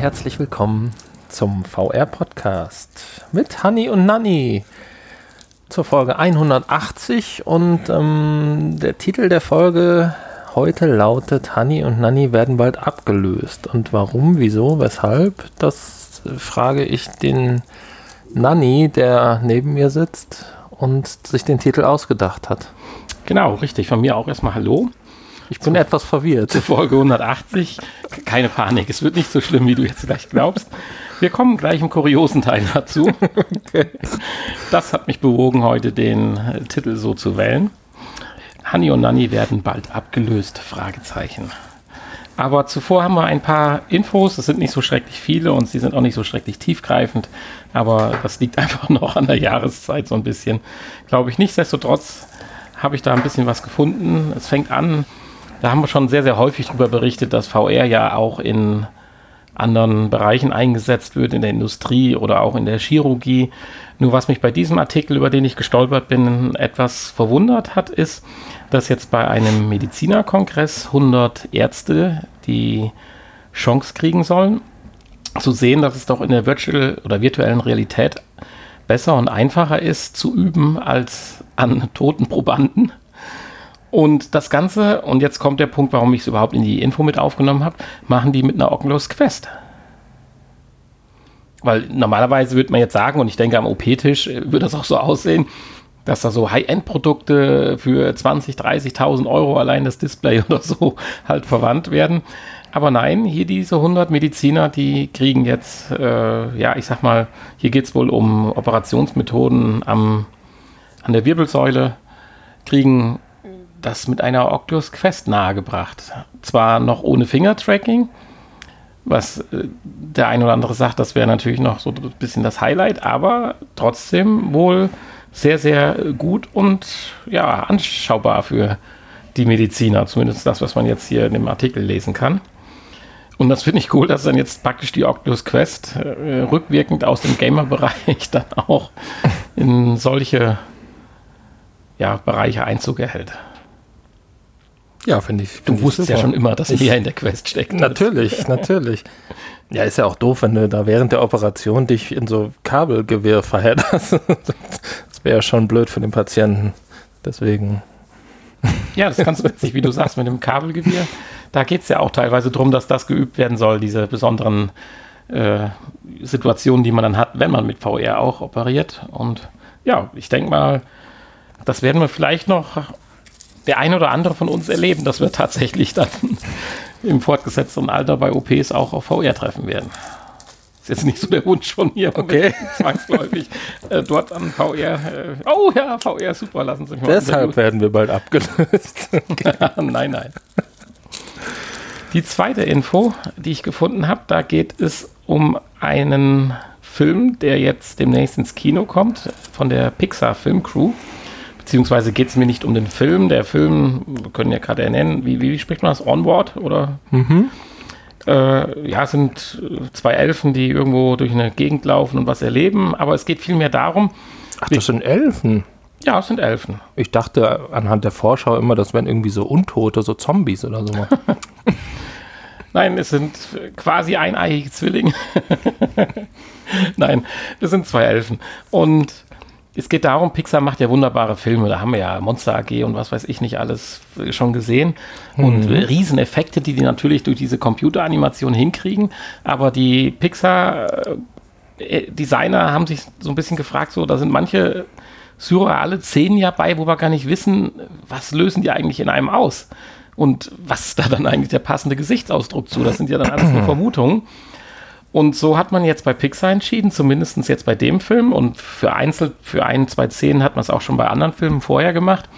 herzlich willkommen zum VR-Podcast mit Hanni und Nanni zur Folge 180 und ähm, der Titel der Folge heute lautet Hanni und Nanni werden bald abgelöst. Und warum, wieso, weshalb, das frage ich den Nanni, der neben mir sitzt und sich den Titel ausgedacht hat. Genau, richtig. Von mir auch erstmal Hallo. Ich bin etwas verwirrt. Folge 180. Keine Panik, es wird nicht so schlimm, wie du jetzt gleich glaubst. Wir kommen gleich im kuriosen Teil dazu. Das hat mich bewogen, heute den äh, Titel so zu wählen. Hanni und Nanni werden bald abgelöst? Fragezeichen. Aber zuvor haben wir ein paar Infos. Es sind nicht so schrecklich viele und sie sind auch nicht so schrecklich tiefgreifend. Aber das liegt einfach noch an der Jahreszeit so ein bisschen. Glaube ich. Nichtsdestotrotz habe ich da ein bisschen was gefunden. Es fängt an da haben wir schon sehr, sehr häufig darüber berichtet, dass VR ja auch in anderen Bereichen eingesetzt wird, in der Industrie oder auch in der Chirurgie. Nur was mich bei diesem Artikel, über den ich gestolpert bin, etwas verwundert hat, ist, dass jetzt bei einem Medizinerkongress 100 Ärzte die Chance kriegen sollen, zu sehen, dass es doch in der Virtual oder virtuellen Realität besser und einfacher ist zu üben als an toten Probanden. Und das Ganze, und jetzt kommt der Punkt, warum ich es überhaupt in die Info mit aufgenommen habe, machen die mit einer Oculus Quest. Weil normalerweise würde man jetzt sagen, und ich denke am OP-Tisch äh, würde das auch so aussehen, dass da so High-End-Produkte für 20, 30.000 Euro allein das Display oder so halt verwandt werden. Aber nein, hier diese 100 Mediziner, die kriegen jetzt, äh, ja, ich sag mal, hier geht es wohl um Operationsmethoden am, an der Wirbelsäule, kriegen das mit einer Oculus Quest nahegebracht. Zwar noch ohne Finger-Tracking, was äh, der ein oder andere sagt, das wäre natürlich noch so ein bisschen das Highlight, aber trotzdem wohl sehr, sehr gut und ja, anschaubar für die Mediziner, zumindest das, was man jetzt hier in dem Artikel lesen kann. Und das finde ich cool, dass dann jetzt praktisch die Oculus Quest äh, rückwirkend aus dem Gamer-Bereich dann auch in solche ja, Bereiche Einzug erhält. Ja, finde ich. Find du wusstest ja schon immer, dass mehr in der Quest steckt. Natürlich, natürlich. Ja, ist ja auch doof, wenn du da während der Operation dich in so Kabelgewirr verhedderst. das wäre ja schon blöd für den Patienten. Deswegen. Ja, das ist ganz witzig, wie du sagst, mit dem Kabelgewirr. Da geht es ja auch teilweise darum, dass das geübt werden soll, diese besonderen äh, Situationen, die man dann hat, wenn man mit VR auch operiert. Und ja, ich denke mal, das werden wir vielleicht noch der ein oder andere von uns erleben, dass wir tatsächlich dann im fortgesetzten Alter bei OPs auch auf VR treffen werden. Ist jetzt nicht so der Wunsch von mir, okay. zwangsläufig äh, dort an VR. Äh, oh ja, VR, super, lassen Sie mich mal. Deshalb werden wir bald abgelöst. nein, nein. Die zweite Info, die ich gefunden habe, da geht es um einen Film, der jetzt demnächst ins Kino kommt, von der Pixar Film Crew. Beziehungsweise geht es mir nicht um den Film. Der Film, wir können ja gerade ernennen, wie, wie spricht man das? Onboard oder? Mhm. Äh, ja, es sind zwei Elfen, die irgendwo durch eine Gegend laufen und was erleben. Aber es geht vielmehr darum. Ach, das sind Elfen. Ja, es sind Elfen. Ich dachte anhand der Vorschau immer, das wären irgendwie so Untote, so Zombies oder so. Nein, es sind quasi eineiige Zwillinge. Nein, das sind zwei Elfen. Und es geht darum, Pixar macht ja wunderbare Filme. Da haben wir ja Monster AG und was weiß ich nicht alles schon gesehen. Mhm. Und Rieseneffekte, die die natürlich durch diese Computeranimation hinkriegen. Aber die Pixar-Designer äh, haben sich so ein bisschen gefragt, so, da sind manche surreale Szenen ja bei, wo wir gar nicht wissen, was lösen die eigentlich in einem aus. Und was ist da dann eigentlich der passende Gesichtsausdruck zu? Das sind ja dann alles nur Vermutungen. Und so hat man jetzt bei Pixar entschieden, zumindest jetzt bei dem Film und für einzeln, für ein, zwei Szenen hat man es auch schon bei anderen Filmen vorher gemacht,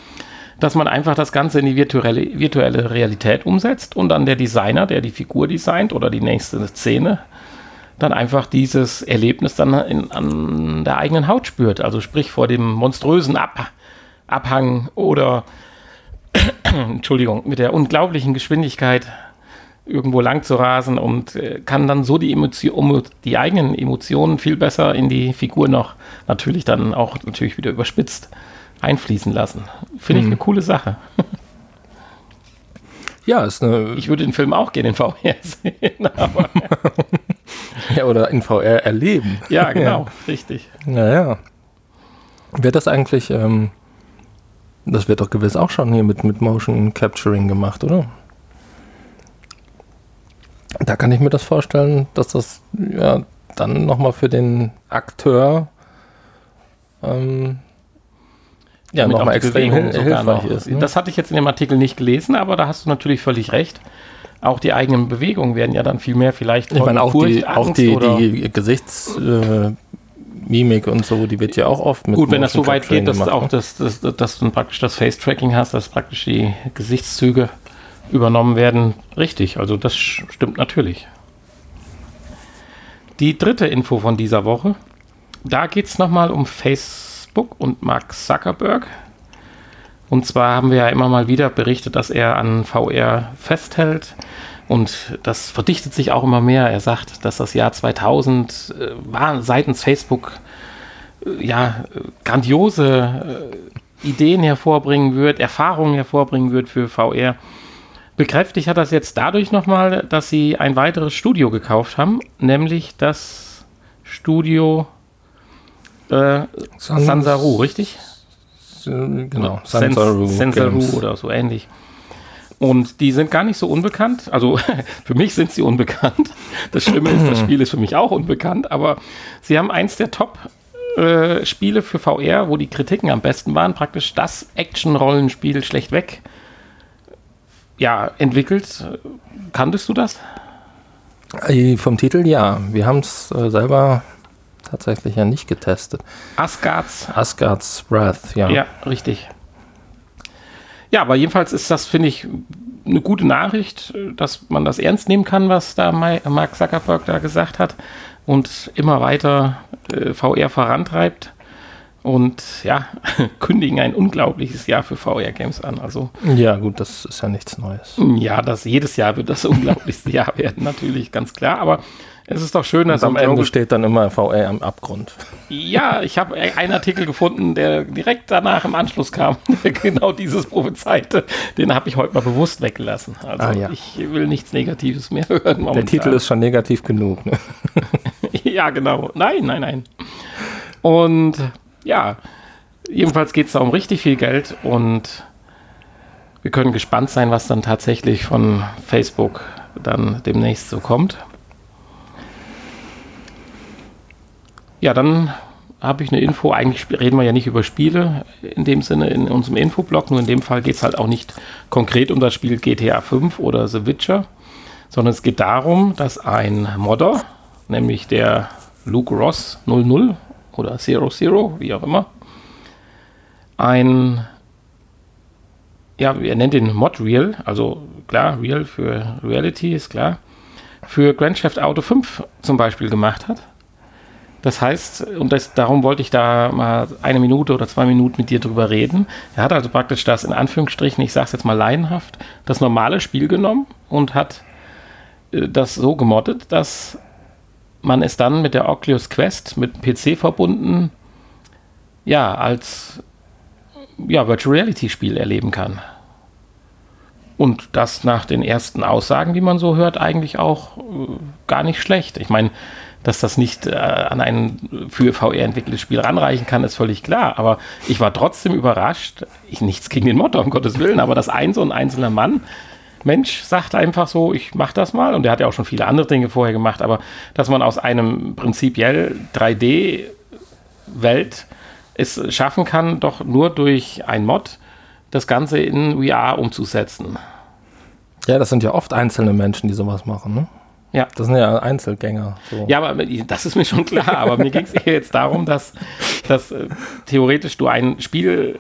dass man einfach das Ganze in die virtuelle, virtuelle Realität umsetzt und dann der Designer, der die Figur designt oder die nächste Szene, dann einfach dieses Erlebnis dann in, an der eigenen Haut spürt. Also sprich vor dem monströsen Ab Abhang oder Entschuldigung, mit der unglaublichen Geschwindigkeit irgendwo lang zu rasen und äh, kann dann so die, Emotion, die eigenen Emotionen viel besser in die Figur noch natürlich dann auch natürlich wieder überspitzt einfließen lassen. Finde ich mhm. eine coole Sache. Ja, ist eine. Ich würde den Film auch gerne in VR sehen, aber. Ja, oder in VR erleben. Ja, genau, richtig. Naja. Wird das eigentlich, ähm, das wird doch gewiss auch schon hier mit, mit Motion Capturing gemacht, oder? Da kann ich mir das vorstellen, dass das ja dann nochmal für den Akteur ähm, ja, nochmal extrem hil hilfreich ist. Ne? Das hatte ich jetzt in dem Artikel nicht gelesen, aber da hast du natürlich völlig recht. Auch die eigenen Bewegungen werden ja dann viel mehr vielleicht. Ich meine, auch Furcht, die, auch die, die Gesichtsmimik äh, und so, die wird ja auch oft mit. Gut, wenn das so weit geht, dass, gemacht, auch ne? das, das, dass du praktisch das Face-Tracking hast, dass praktisch die Gesichtszüge übernommen werden. Richtig, also das stimmt natürlich. Die dritte Info von dieser Woche. Da geht es nochmal um Facebook und Mark Zuckerberg. Und zwar haben wir ja immer mal wieder berichtet, dass er an VR festhält. Und das verdichtet sich auch immer mehr. Er sagt, dass das Jahr 2000 äh, war seitens Facebook äh, ja grandiose äh, Ideen hervorbringen wird, Erfahrungen hervorbringen wird für VR. Bekräftigt hat das jetzt dadurch nochmal, dass sie ein weiteres Studio gekauft haben, nämlich das Studio äh, Sans Sansaru, richtig? Genau, Sansaru, Sansaru oder so ähnlich. Und die sind gar nicht so unbekannt. Also für mich sind sie unbekannt. Das Schlimme ist, das Spiel ist für mich auch unbekannt. Aber sie haben eins der Top-Spiele äh, für VR, wo die Kritiken am besten waren. Praktisch das Action-Rollenspiel schlechtweg ja, entwickelt. Kanntest du das? Äh, vom Titel ja. Wir haben es äh, selber tatsächlich ja nicht getestet. Asgards. Asgards Wrath, ja. Ja, richtig. Ja, aber jedenfalls ist das, finde ich, eine gute Nachricht, dass man das ernst nehmen kann, was da Mark Zuckerberg da gesagt hat und immer weiter äh, VR vorantreibt und ja, kündigen ein unglaubliches Jahr für VR-Games an. Also, ja, gut, das ist ja nichts Neues. Ja, das, jedes Jahr wird das unglaublichste Jahr werden, natürlich, ganz klar. Aber es ist doch schön, dass am Ende steht dann immer VR am Abgrund. Ja, ich habe einen Artikel gefunden, der direkt danach im Anschluss kam, der genau dieses prophezeite. Den habe ich heute mal bewusst weggelassen. Also ah, ja. ich will nichts Negatives mehr hören. Momentan. Der Titel ist schon negativ genug. Ne? ja, genau. Nein, nein, nein. Und ja, jedenfalls geht es da um richtig viel Geld und wir können gespannt sein, was dann tatsächlich von Facebook dann demnächst so kommt. Ja, dann habe ich eine Info. Eigentlich reden wir ja nicht über Spiele in dem Sinne in unserem Infoblog. Nur in dem Fall geht es halt auch nicht konkret um das Spiel GTA 5 oder The Witcher, sondern es geht darum, dass ein Modder, nämlich der Luke Ross 00 oder 00, wie auch immer, ein, ja, er nennt den Mod Real, also klar, Real für Reality ist klar, für Grand Theft Auto 5 zum Beispiel gemacht hat. Das heißt, und das, darum wollte ich da mal eine Minute oder zwei Minuten mit dir drüber reden. Er hat also praktisch das in Anführungsstrichen, ich sage es jetzt mal laienhaft, das normale Spiel genommen und hat äh, das so gemoddet, dass man es dann mit der Oculus Quest mit PC verbunden, ja, als ja, Virtual Reality Spiel erleben kann. Und das nach den ersten Aussagen, die man so hört, eigentlich auch äh, gar nicht schlecht. Ich meine, dass das nicht äh, an ein für VR entwickeltes Spiel ranreichen kann, ist völlig klar. Aber ich war trotzdem überrascht. Ich nichts gegen den Motto, um Gottes Willen, aber dass ein so ein einzelner Mann Mensch sagt einfach so, ich mache das mal. Und der hat ja auch schon viele andere Dinge vorher gemacht, aber dass man aus einem prinzipiell 3D-Welt es schaffen kann, doch nur durch ein Mod das Ganze in VR umzusetzen. Ja, das sind ja oft einzelne Menschen, die sowas machen, ne? Ja. Das sind ja Einzelgänger. So. Ja, aber das ist mir schon klar. Aber mir ging es eher jetzt darum, dass, dass äh, theoretisch du ein Spiel,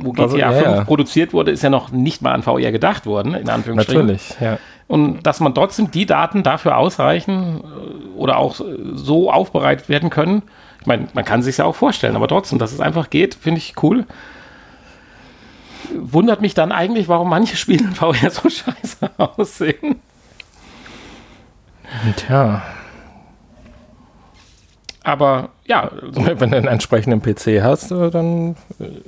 wo GTA also, ja, 5 ja. produziert wurde, ist ja noch nicht mal an VR gedacht worden, in Anführungsstrichen. Natürlich, ja. Und dass man trotzdem die Daten dafür ausreichen äh, oder auch so aufbereitet werden können. Ich meine, man kann sich ja auch vorstellen, aber trotzdem, dass es einfach geht, finde ich cool wundert mich dann eigentlich, warum manche Spiele in VR so scheiße aussehen. Tja. Aber ja. Wenn du einen entsprechenden PC hast, äh, dann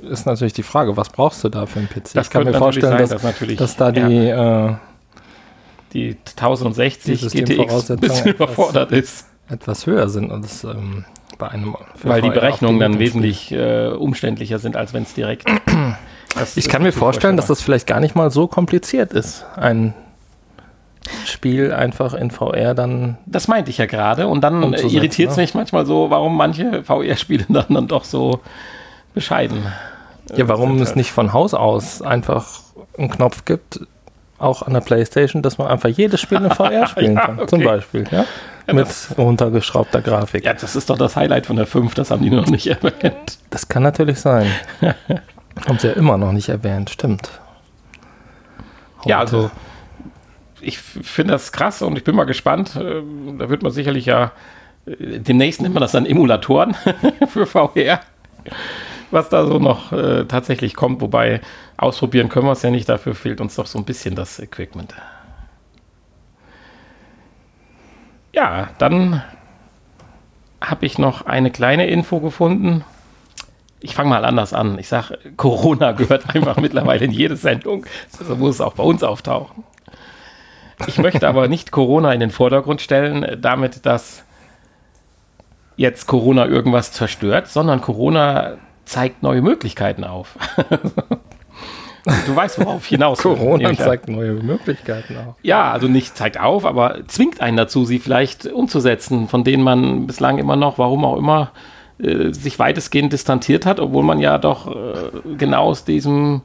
ist natürlich die Frage, was brauchst du da für einen PC? Das ich kann mir vorstellen, sein, dass, dass, dass, da die, ja. äh, die 1060 GTX ein bisschen überfordert ist. etwas höher sind als ähm, bei einem. Weil die Berechnungen dann wesentlich äh, umständlicher sind, als wenn es direkt. ich kann mir vorstellen, dass das vielleicht gar nicht mal so kompliziert ist, ein Spiel einfach in VR dann. Das meinte ich ja gerade. Und dann irritiert es ne? mich manchmal so, warum manche VR-Spiele dann, dann doch so bescheiden. Ja, warum es nicht von Haus aus einfach einen Knopf gibt, auch an der Playstation, dass man einfach jedes Spiel in VR spielen ja, kann. Okay. Zum Beispiel, ja? ja Mit runtergeschraubter Grafik. Ja, das ist doch das Highlight von der 5, das haben die noch nicht erwähnt. Das kann natürlich sein. haben sie ja immer noch nicht erwähnt, stimmt. Heute. Ja, also ich finde das krass und ich bin mal gespannt. Äh, da wird man sicherlich ja, äh, demnächst nennt man das dann Emulatoren für VR, was da so noch äh, tatsächlich kommt. Wobei ausprobieren können wir es ja nicht, dafür fehlt uns doch so ein bisschen das Equipment. Ja, dann habe ich noch eine kleine Info gefunden. Ich fange mal anders an. Ich sage, Corona gehört einfach mittlerweile in jede Sendung. Also muss es auch bei uns auftauchen. Ich möchte aber nicht Corona in den Vordergrund stellen, damit, dass jetzt Corona irgendwas zerstört, sondern Corona zeigt neue Möglichkeiten auf. Du weißt, worauf hinaus Corona zeigt neue Möglichkeiten auf. Ja, also nicht zeigt auf, aber zwingt einen dazu, sie vielleicht umzusetzen, von denen man bislang immer noch, warum auch immer, äh, sich weitestgehend distanziert hat, obwohl man ja doch äh, genau aus diesem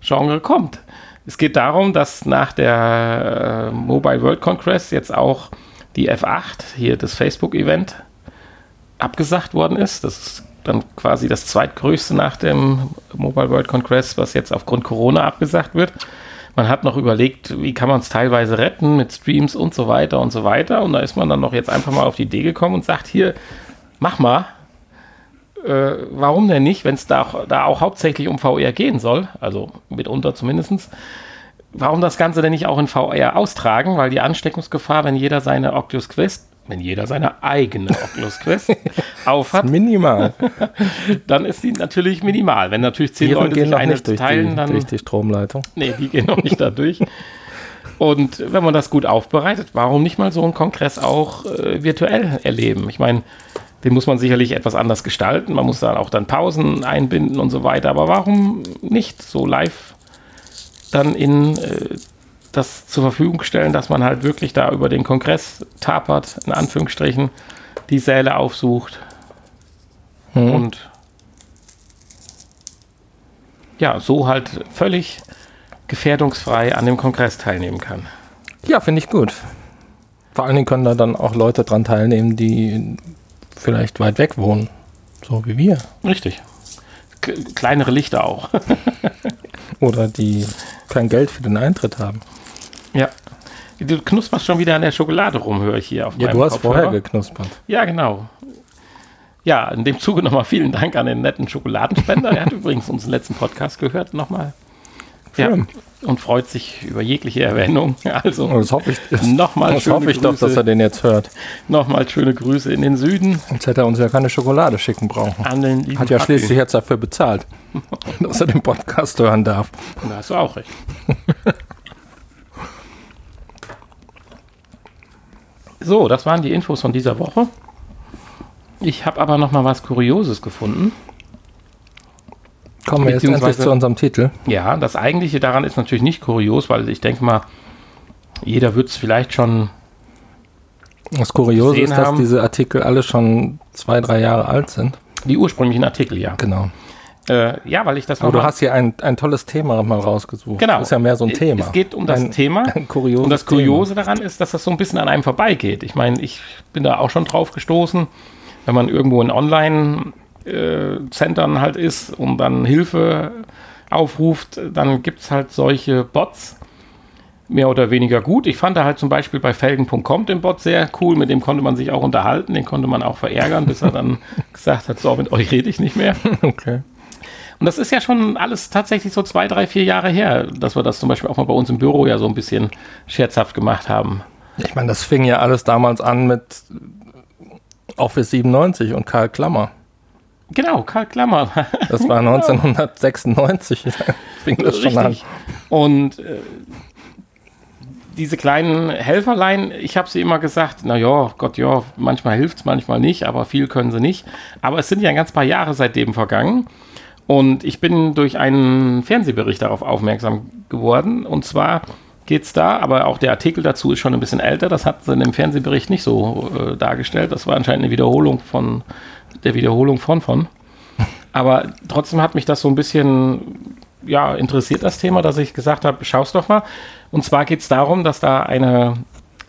Genre kommt. Es geht darum, dass nach der äh, Mobile World Congress jetzt auch die F8, hier das Facebook-Event, abgesagt worden ist. Das ist dann quasi das zweitgrößte nach dem Mobile World Congress, was jetzt aufgrund Corona abgesagt wird. Man hat noch überlegt, wie kann man es teilweise retten mit Streams und so weiter und so weiter. Und da ist man dann noch jetzt einfach mal auf die Idee gekommen und sagt, hier, mach mal. Äh, warum denn nicht, wenn es da, auch, da auch hauptsächlich um VR gehen soll, also mitunter zumindest, warum das Ganze denn nicht auch in VR austragen? Weil die Ansteckungsgefahr, wenn jeder seine Oculus Quest wenn jeder seine eigene Oculus Quest aufhat. Minimal. dann ist sie natürlich minimal. Wenn natürlich zehn Leute sich eine teilen, die, dann. Durch die Stromleitung. Nee, die gehen noch nicht da durch. Und wenn man das gut aufbereitet, warum nicht mal so einen Kongress auch äh, virtuell erleben? Ich meine, den muss man sicherlich etwas anders gestalten. Man muss dann auch dann Pausen einbinden und so weiter. Aber warum nicht so live dann in äh, das zur Verfügung stellen, dass man halt wirklich da über den Kongress tapert, in Anführungsstrichen, die Säle aufsucht hm. und ja, so halt völlig gefährdungsfrei an dem Kongress teilnehmen kann. Ja, finde ich gut. Vor allen Dingen können da dann auch Leute dran teilnehmen, die vielleicht weit weg wohnen, so wie wir. Richtig. K kleinere Lichter auch. Oder die kein Geld für den Eintritt haben. Ja. Du knusperst schon wieder an der Schokolade rum, höre ich hier auf Ja, du hast Kopfhörer. vorher geknuspert. Ja, genau. Ja, in dem Zuge nochmal vielen Dank an den netten Schokoladenspender. er hat übrigens unseren letzten Podcast gehört, nochmal. Ja, und freut sich über jegliche Erwähnung. Also, oh, das hoffe ich, nochmal das hoffe ich Grüße, doch, dass er den jetzt hört. Nochmal schöne Grüße in den Süden. Sonst hätte er uns ja keine Schokolade schicken brauchen. An den Hat ja schließlich jetzt dafür bezahlt, dass er den Podcast hören darf. Da hast du auch recht. So, das waren die Infos von dieser Woche. Ich habe aber noch mal was Kurioses gefunden. Kommen wir jetzt endlich zu unserem Titel. Ja, das Eigentliche daran ist natürlich nicht kurios, weil ich denke mal, jeder wird es vielleicht schon. Das Kuriose ist, dass haben. diese Artikel alle schon zwei, drei Jahre alt sind. Die ursprünglichen Artikel, ja. Genau. Äh, ja, weil ich das Aber du hast hier ein, ein tolles Thema mal rausgesucht. Genau. Das ist ja mehr so ein Thema. Es geht um das ein, Thema. Ein und das Kuriose Thema. daran ist, dass das so ein bisschen an einem vorbeigeht. Ich meine, ich bin da auch schon drauf gestoßen, wenn man irgendwo in Online-Centern halt ist und dann Hilfe aufruft, dann gibt es halt solche Bots, mehr oder weniger gut. Ich fand da halt zum Beispiel bei Felgen.com den Bot sehr cool, mit dem konnte man sich auch unterhalten, den konnte man auch verärgern, bis er dann gesagt hat, so, mit euch rede ich nicht mehr. Okay. Und das ist ja schon alles tatsächlich so zwei, drei, vier Jahre her, dass wir das zum Beispiel auch mal bei uns im Büro ja so ein bisschen scherzhaft gemacht haben. Ich meine, das fing ja alles damals an mit Office 97 und Karl Klammer. Genau, Karl Klammer. Das war 1996, fing das schon Richtig. an. Und äh, diese kleinen Helferlein, ich habe sie immer gesagt, na ja, Gott ja, manchmal hilft es, manchmal nicht, aber viel können sie nicht. Aber es sind ja ein ganz paar Jahre seitdem vergangen. Und ich bin durch einen Fernsehbericht darauf aufmerksam geworden. Und zwar geht es da, aber auch der Artikel dazu ist schon ein bisschen älter. Das hat sie in dem Fernsehbericht nicht so äh, dargestellt. Das war anscheinend eine Wiederholung von der Wiederholung von von. Aber trotzdem hat mich das so ein bisschen ja, interessiert, das Thema, dass ich gesagt habe, schau's doch mal. Und zwar geht es darum, dass da eine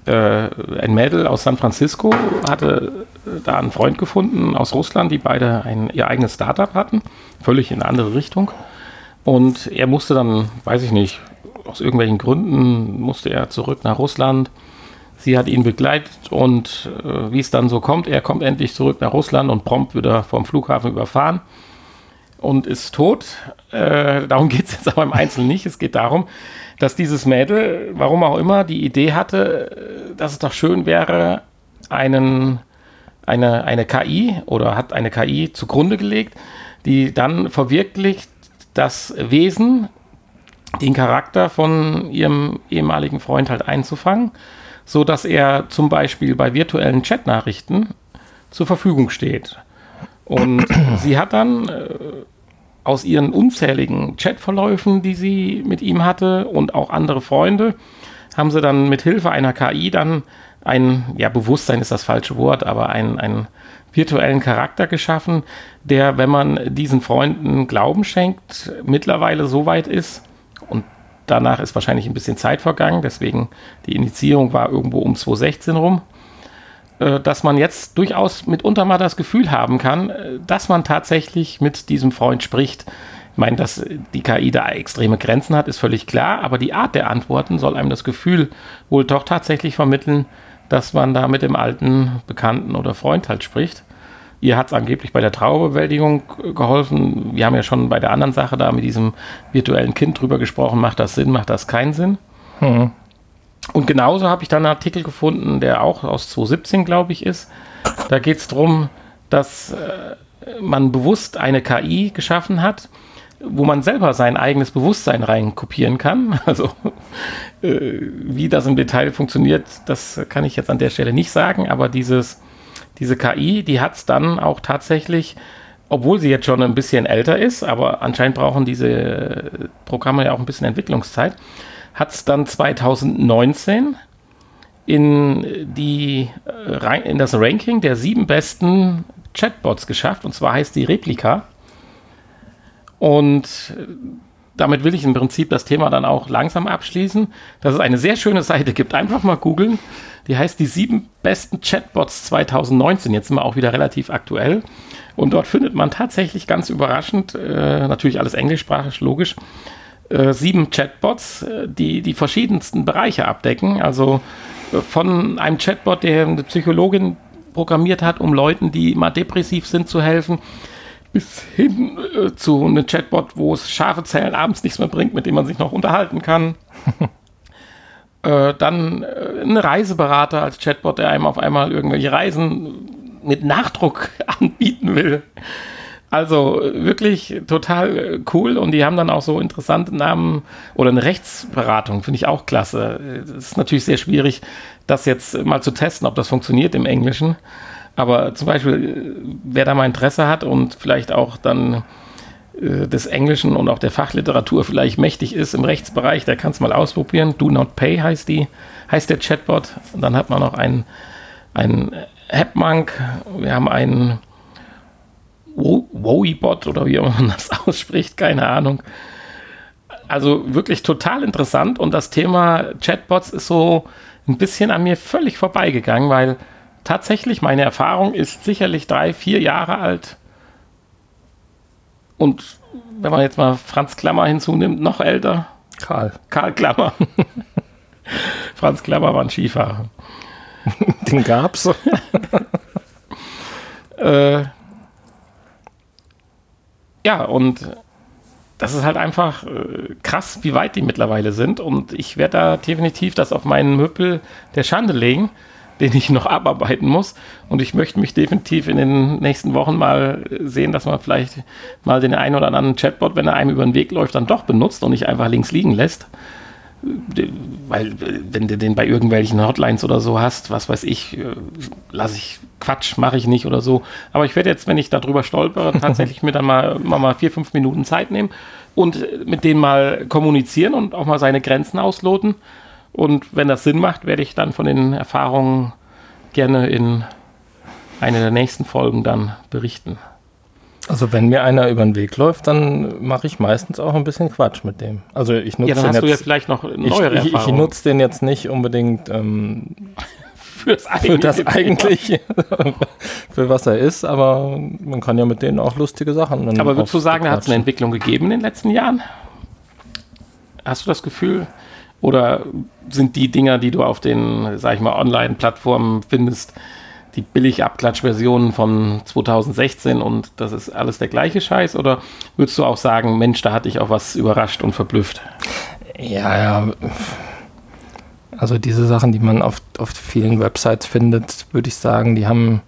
äh, ein Mädel aus San Francisco hatte äh, da einen Freund gefunden aus Russland, die beide ein, ihr eigenes Startup hatten, völlig in eine andere Richtung. Und er musste dann, weiß ich nicht, aus irgendwelchen Gründen musste er zurück nach Russland. Sie hat ihn begleitet und äh, wie es dann so kommt, er kommt endlich zurück nach Russland und prompt wieder vom Flughafen überfahren und ist tot. Äh, darum geht es jetzt aber im Einzelnen nicht. Es geht darum, dass dieses Mädel, warum auch immer, die Idee hatte, dass es doch schön wäre, einen, eine, eine KI oder hat eine KI zugrunde gelegt, die dann verwirklicht das Wesen, den Charakter von ihrem ehemaligen Freund halt einzufangen, so dass er zum Beispiel bei virtuellen Chatnachrichten zur Verfügung steht. Und sie hat dann äh, aus ihren unzähligen Chatverläufen, die sie mit ihm hatte und auch andere Freunde, haben sie dann mit Hilfe einer KI dann ein, ja, Bewusstsein ist das falsche Wort, aber einen, einen virtuellen Charakter geschaffen, der, wenn man diesen Freunden Glauben schenkt, mittlerweile so weit ist danach ist wahrscheinlich ein bisschen Zeit vergangen, deswegen die Initiierung war irgendwo um 2016 rum, äh, dass man jetzt durchaus mitunter mal das Gefühl haben kann, äh, dass man tatsächlich mit diesem Freund spricht. Ich meine, dass die KI da extreme Grenzen hat, ist völlig klar, aber die Art der Antworten soll einem das Gefühl wohl doch tatsächlich vermitteln, dass man da mit dem alten Bekannten oder Freund halt spricht. Ihr hat es angeblich bei der Trauerbewältigung geholfen. Wir haben ja schon bei der anderen Sache da mit diesem virtuellen Kind drüber gesprochen. Macht das Sinn, macht das keinen Sinn? Hm. Und genauso habe ich dann einen Artikel gefunden, der auch aus 2017, glaube ich, ist. Da geht es darum, dass äh, man bewusst eine KI geschaffen hat, wo man selber sein eigenes Bewusstsein rein kopieren kann. Also äh, wie das im Detail funktioniert, das kann ich jetzt an der Stelle nicht sagen, aber dieses, diese KI, die hat es dann auch tatsächlich, obwohl sie jetzt schon ein bisschen älter ist, aber anscheinend brauchen diese Programme ja auch ein bisschen Entwicklungszeit, hat es dann 2019 in, die, äh, in das Ranking der sieben besten Chatbots geschafft. Und zwar heißt die Replika. Und äh, damit will ich im Prinzip das Thema dann auch langsam abschließen, dass es eine sehr schöne Seite gibt. Einfach mal googeln. Die heißt die sieben besten Chatbots 2019. Jetzt sind wir auch wieder relativ aktuell. Und dort findet man tatsächlich ganz überraschend, äh, natürlich alles englischsprachig, logisch, äh, sieben Chatbots, äh, die die verschiedensten Bereiche abdecken. Also äh, von einem Chatbot, der eine Psychologin programmiert hat, um Leuten, die mal depressiv sind, zu helfen, bis hin äh, zu einem Chatbot, wo es scharfe Zellen abends nichts mehr bringt, mit dem man sich noch unterhalten kann. äh, dann äh, ein Reiseberater als Chatbot, der einem auf einmal irgendwelche Reisen mit Nachdruck anbieten will. Also wirklich total cool und die haben dann auch so interessante Namen oder eine Rechtsberatung, finde ich auch klasse. Es ist natürlich sehr schwierig, das jetzt mal zu testen, ob das funktioniert im Englischen. Aber zum Beispiel, wer da mal Interesse hat und vielleicht auch dann äh, des Englischen und auch der Fachliteratur vielleicht mächtig ist im Rechtsbereich, der kann es mal ausprobieren. Do Not Pay heißt die, heißt der Chatbot. Und dann hat man noch einen, einen Hapmonk, wir haben einen Woebot oder wie man das ausspricht, keine Ahnung. Also wirklich total interessant und das Thema Chatbots ist so ein bisschen an mir völlig vorbeigegangen, weil tatsächlich meine Erfahrung ist sicherlich drei, vier Jahre alt und wenn man jetzt mal Franz Klammer hinzunimmt, noch älter. Karl. Karl Klammer. Franz Klammer war ein Skifahrer. Den gab's. äh, ja, und das ist halt einfach äh, krass, wie weit die mittlerweile sind. Und ich werde da definitiv das auf meinen Möbel der Schande legen, den ich noch abarbeiten muss. Und ich möchte mich definitiv in den nächsten Wochen mal sehen, dass man vielleicht mal den einen oder anderen Chatbot, wenn er einem über den Weg läuft, dann doch benutzt und nicht einfach links liegen lässt. weil wenn du den bei irgendwelchen Hotlines oder so hast, was weiß ich, äh, lasse ich Quatsch, mache ich nicht oder so. Aber ich werde jetzt, wenn ich darüber stolpere, tatsächlich mir dann mal, mal, mal vier, fünf Minuten Zeit nehmen und mit denen mal kommunizieren und auch mal seine Grenzen ausloten. Und wenn das Sinn macht, werde ich dann von den Erfahrungen gerne in einer der nächsten Folgen dann berichten. Also wenn mir einer über den Weg läuft, dann mache ich meistens auch ein bisschen Quatsch mit dem. Also ich nutze ja, dann hast du ja vielleicht noch neuere ich, ich, ich nutze den jetzt nicht unbedingt ähm, für das, für das eigentliche, für was er ist, aber man kann ja mit denen auch lustige Sachen. Aber würdest du sagen, da hat es eine Entwicklung gegeben in den letzten Jahren? Hast du das Gefühl? Oder sind die Dinger, die du auf den, sag ich mal, Online-Plattformen findest, die Billig-Abklatsch-Versionen von 2016 und das ist alles der gleiche Scheiß? Oder würdest du auch sagen, Mensch, da hatte ich auch was überrascht und verblüfft? Ja, ja. Also diese Sachen, die man auf, auf vielen Websites findet, würde ich sagen, die haben,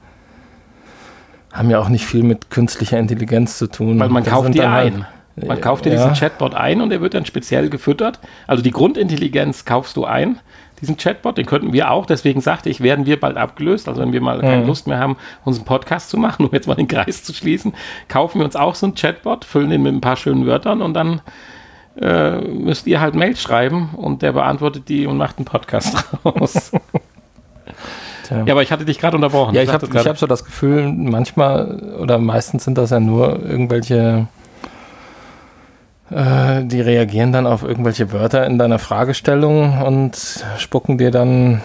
haben ja auch nicht viel mit künstlicher Intelligenz zu tun. Weil man das kauft die halt ein. Man kauft dir ja. diesen Chatbot ein und der wird dann speziell gefüttert. Also die Grundintelligenz kaufst du ein, diesen Chatbot, den könnten wir auch. Deswegen sagte ich, werden wir bald abgelöst. Also wenn wir mal mhm. keine Lust mehr haben, unseren Podcast zu machen, um jetzt mal den Kreis zu schließen, kaufen wir uns auch so einen Chatbot, füllen den mit ein paar schönen Wörtern und dann äh, müsst ihr halt Mails schreiben und der beantwortet die und macht einen Podcast raus. Ja, aber ich hatte dich gerade unterbrochen. Ja, ich habe hab so das Gefühl, manchmal oder meistens sind das ja nur irgendwelche äh, die reagieren dann auf irgendwelche Wörter in deiner Fragestellung und spucken dir dann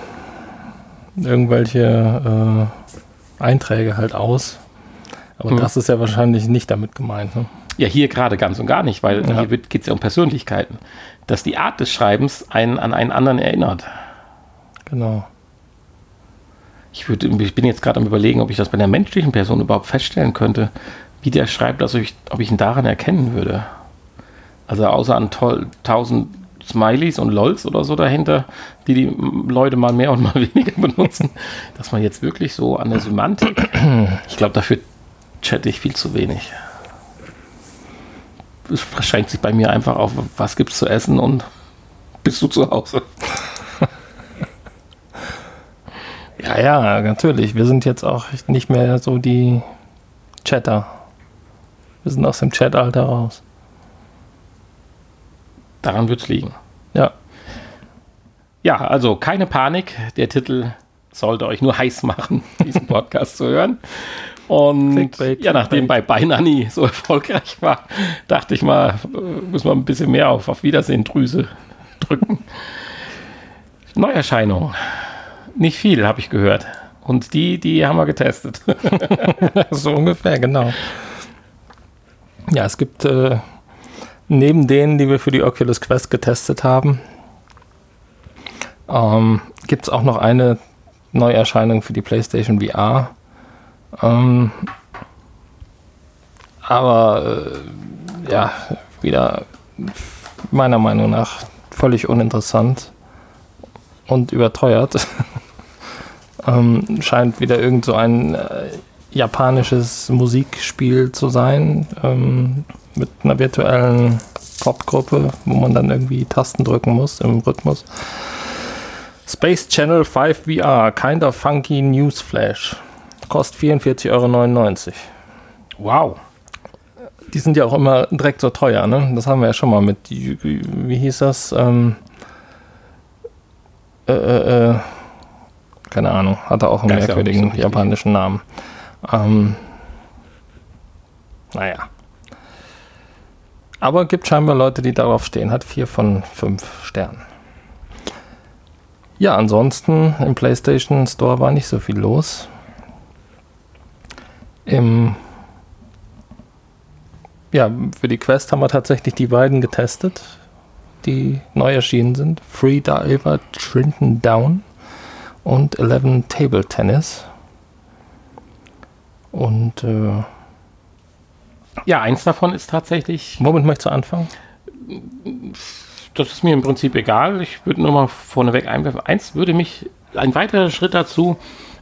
irgendwelche äh, Einträge halt aus. Aber mhm. das ist ja wahrscheinlich nicht damit gemeint. Ne? Ja, hier gerade ganz und gar nicht, weil ja. hier geht es ja um Persönlichkeiten. Dass die Art des Schreibens einen an einen anderen erinnert. Genau. Ich, würd, ich bin jetzt gerade am überlegen, ob ich das bei einer menschlichen Person überhaupt feststellen könnte, wie der schreibt, also ich, ob ich ihn daran erkennen würde. Also außer an toll, tausend Smileys und LOLs oder so dahinter, die die Leute mal mehr und mal weniger benutzen, dass man jetzt wirklich so an der Semantik, ich glaube, dafür chatte ich viel zu wenig. Es beschränkt sich bei mir einfach auf, was gibt es zu essen und bist du zu Hause? ja, ja, natürlich. Wir sind jetzt auch nicht mehr so die Chatter. Wir sind aus dem Chatalter raus. Daran wird es liegen. Ja. Ja, also keine Panik. Der Titel sollte euch nur heiß machen, diesen Podcast zu hören. Und Clickbait, ja, nachdem Clickbait. bei Beinani so erfolgreich war, dachte ich mal, muss man ein bisschen mehr auf, auf Wiedersehen Drüse drücken. Neuerscheinung. Nicht viel, habe ich gehört. Und die, die haben wir getestet. so ungefähr, genau. Ja, es gibt äh, neben denen, die wir für die Oculus Quest getestet haben, ähm, gibt es auch noch eine Neuerscheinung für die PlayStation VR. Ähm, aber äh, ja, wieder meiner Meinung nach völlig uninteressant und überteuert. ähm, scheint wieder irgend so ein äh, japanisches Musikspiel zu sein. Ähm, mit einer virtuellen Popgruppe, wo man dann irgendwie Tasten drücken muss im Rhythmus. Space Channel 5 VR, kind of funky Newsflash. Kostet 44,99 Euro. Wow. Die sind ja auch immer direkt so teuer, ne? Das haben wir ja schon mal mit, wie hieß das? Ähm, äh, äh, äh keine Ahnung, hatte auch einen merkwürdigen so japanischen Namen. Ähm, naja. Aber gibt scheinbar Leute, die darauf stehen. Hat vier von fünf Sternen. Ja, ansonsten im PlayStation Store war nicht so viel los. Im ja, für die Quest haben wir tatsächlich die beiden getestet, die neu erschienen sind. Free Diver Trinton Down und 11 Table Tennis. Und äh, ja, eins davon ist tatsächlich. Womit möchtest du anfangen? Das ist mir im Prinzip egal. Ich würde nur mal vorneweg einwerfen. Eins würde mich, ein weiterer Schritt dazu,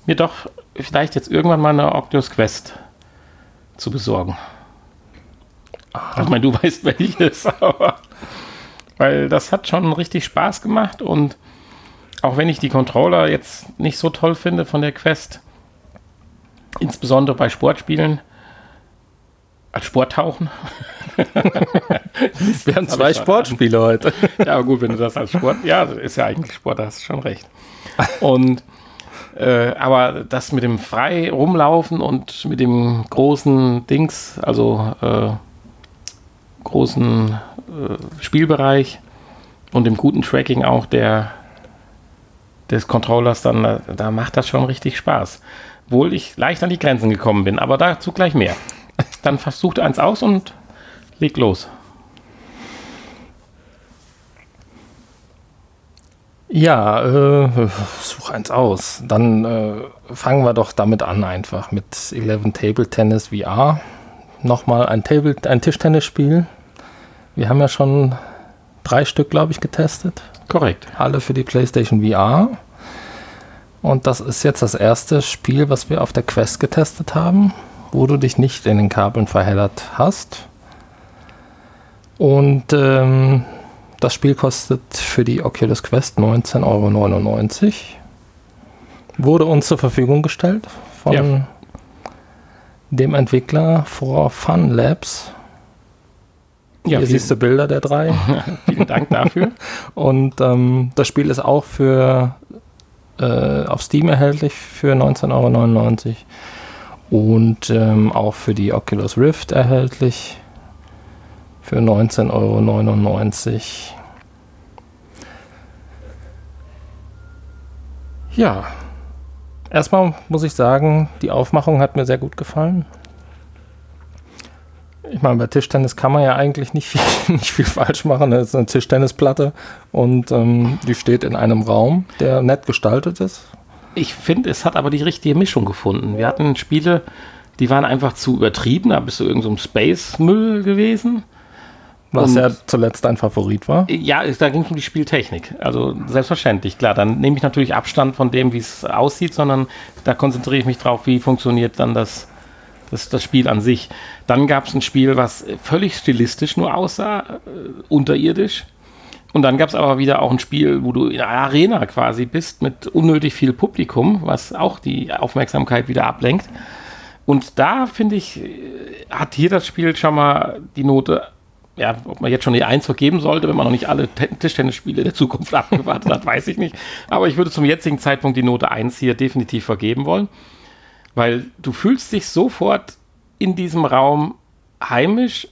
mir doch vielleicht jetzt irgendwann mal eine Oculus Quest zu besorgen. Aha. Ich meine, du weißt welches, aber weil das hat schon richtig Spaß gemacht und auch wenn ich die Controller jetzt nicht so toll finde von der Quest, insbesondere bei Sportspielen, als Sporttauchen. Wir haben zwei Sportspiele heute. Ja, gut, wenn du das als Sport, ja, ist ja eigentlich Sport, da hast du schon recht. Und äh, aber das mit dem frei rumlaufen und mit dem großen Dings, also äh, großen äh, Spielbereich und dem guten Tracking auch der des Controllers, dann äh, da macht das schon richtig Spaß. Wohl ich leicht an die Grenzen gekommen bin, aber dazu gleich mehr. Dann versucht eins aus und leg los. Ja, äh, such eins aus. Dann äh, fangen wir doch damit an einfach mit 11 Table Tennis VR. Nochmal ein, Table, ein Tischtennisspiel. Wir haben ja schon drei Stück, glaube ich, getestet. Korrekt. Alle für die PlayStation VR. Und das ist jetzt das erste Spiel, was wir auf der Quest getestet haben, wo du dich nicht in den Kabeln verheddert hast. Und ähm, das Spiel kostet für die Oculus Quest 19,99 Euro. Wurde uns zur Verfügung gestellt von ja. dem Entwickler For Fun Labs. Ja, Hier siehst du Bilder der drei. vielen Dank dafür. Und ähm, das Spiel ist auch für äh, auf Steam erhältlich für 19,99 Euro. Und ähm, auch für die Oculus Rift erhältlich für 19,99 Euro. Ja, erstmal muss ich sagen, die Aufmachung hat mir sehr gut gefallen. Ich meine, bei Tischtennis kann man ja eigentlich nicht viel, nicht viel falsch machen. Das ist eine Tischtennisplatte und ähm, die steht in einem Raum, der nett gestaltet ist. Ich finde, es hat aber die richtige Mischung gefunden. Wir hatten Spiele, die waren einfach zu übertrieben, da bist du irgendein so Space-Müll gewesen. Was und, ja zuletzt dein Favorit war? Ja, da ging es um die Spieltechnik. Also selbstverständlich, klar. Dann nehme ich natürlich Abstand von dem, wie es aussieht, sondern da konzentriere ich mich drauf, wie funktioniert dann das, das, das Spiel an sich. Dann gab es ein Spiel, was völlig stilistisch nur aussah, äh, unterirdisch. Und dann gab es aber wieder auch ein Spiel, wo du in einer Arena quasi bist, mit unnötig viel Publikum, was auch die Aufmerksamkeit wieder ablenkt. Und da finde ich, äh, hat hier das Spiel schon mal die Note ja, ob man jetzt schon die 1 vergeben sollte, wenn man noch nicht alle Tischtennisspiele der Zukunft abgewartet hat, weiß ich nicht. Aber ich würde zum jetzigen Zeitpunkt die Note 1 hier definitiv vergeben wollen, weil du fühlst dich sofort in diesem Raum heimisch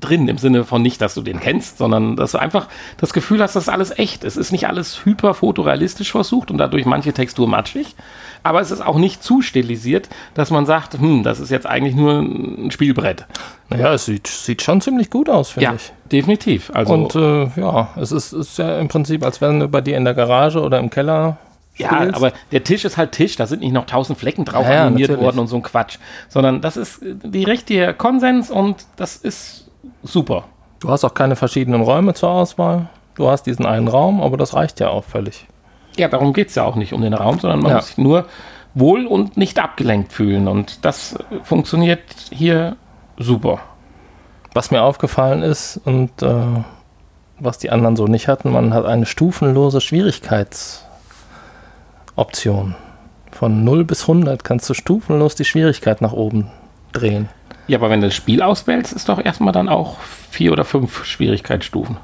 drin, im Sinne von nicht, dass du den kennst, sondern dass du einfach das Gefühl hast, das ist alles echt. Es ist nicht alles hyper fotorealistisch versucht und dadurch manche Textur matschig, aber es ist auch nicht zu stilisiert, dass man sagt, hm, das ist jetzt eigentlich nur ein Spielbrett. Naja, es sieht, sieht schon ziemlich gut aus, finde ja, ich. definitiv. Also und äh, ja, es ist, ist ja im Prinzip, als wären wir bei dir in der Garage oder im Keller ja, aber der Tisch ist halt Tisch, da sind nicht noch tausend Flecken drauf ja, animiert natürlich. worden und so ein Quatsch, sondern das ist die richtige Konsens und das ist super. Du hast auch keine verschiedenen Räume zur Auswahl. Du hast diesen einen Raum, aber das reicht ja auch völlig. Ja, darum geht es ja auch nicht um den Raum, sondern man ja. muss sich nur wohl und nicht abgelenkt fühlen. Und das funktioniert hier super. Was mir aufgefallen ist und äh, was die anderen so nicht hatten, man hat eine stufenlose Schwierigkeitsoption. Von 0 bis 100 kannst du stufenlos die Schwierigkeit nach oben drehen. Ja, aber wenn du das Spiel auswählst, ist doch erstmal dann auch vier oder fünf Schwierigkeitsstufen.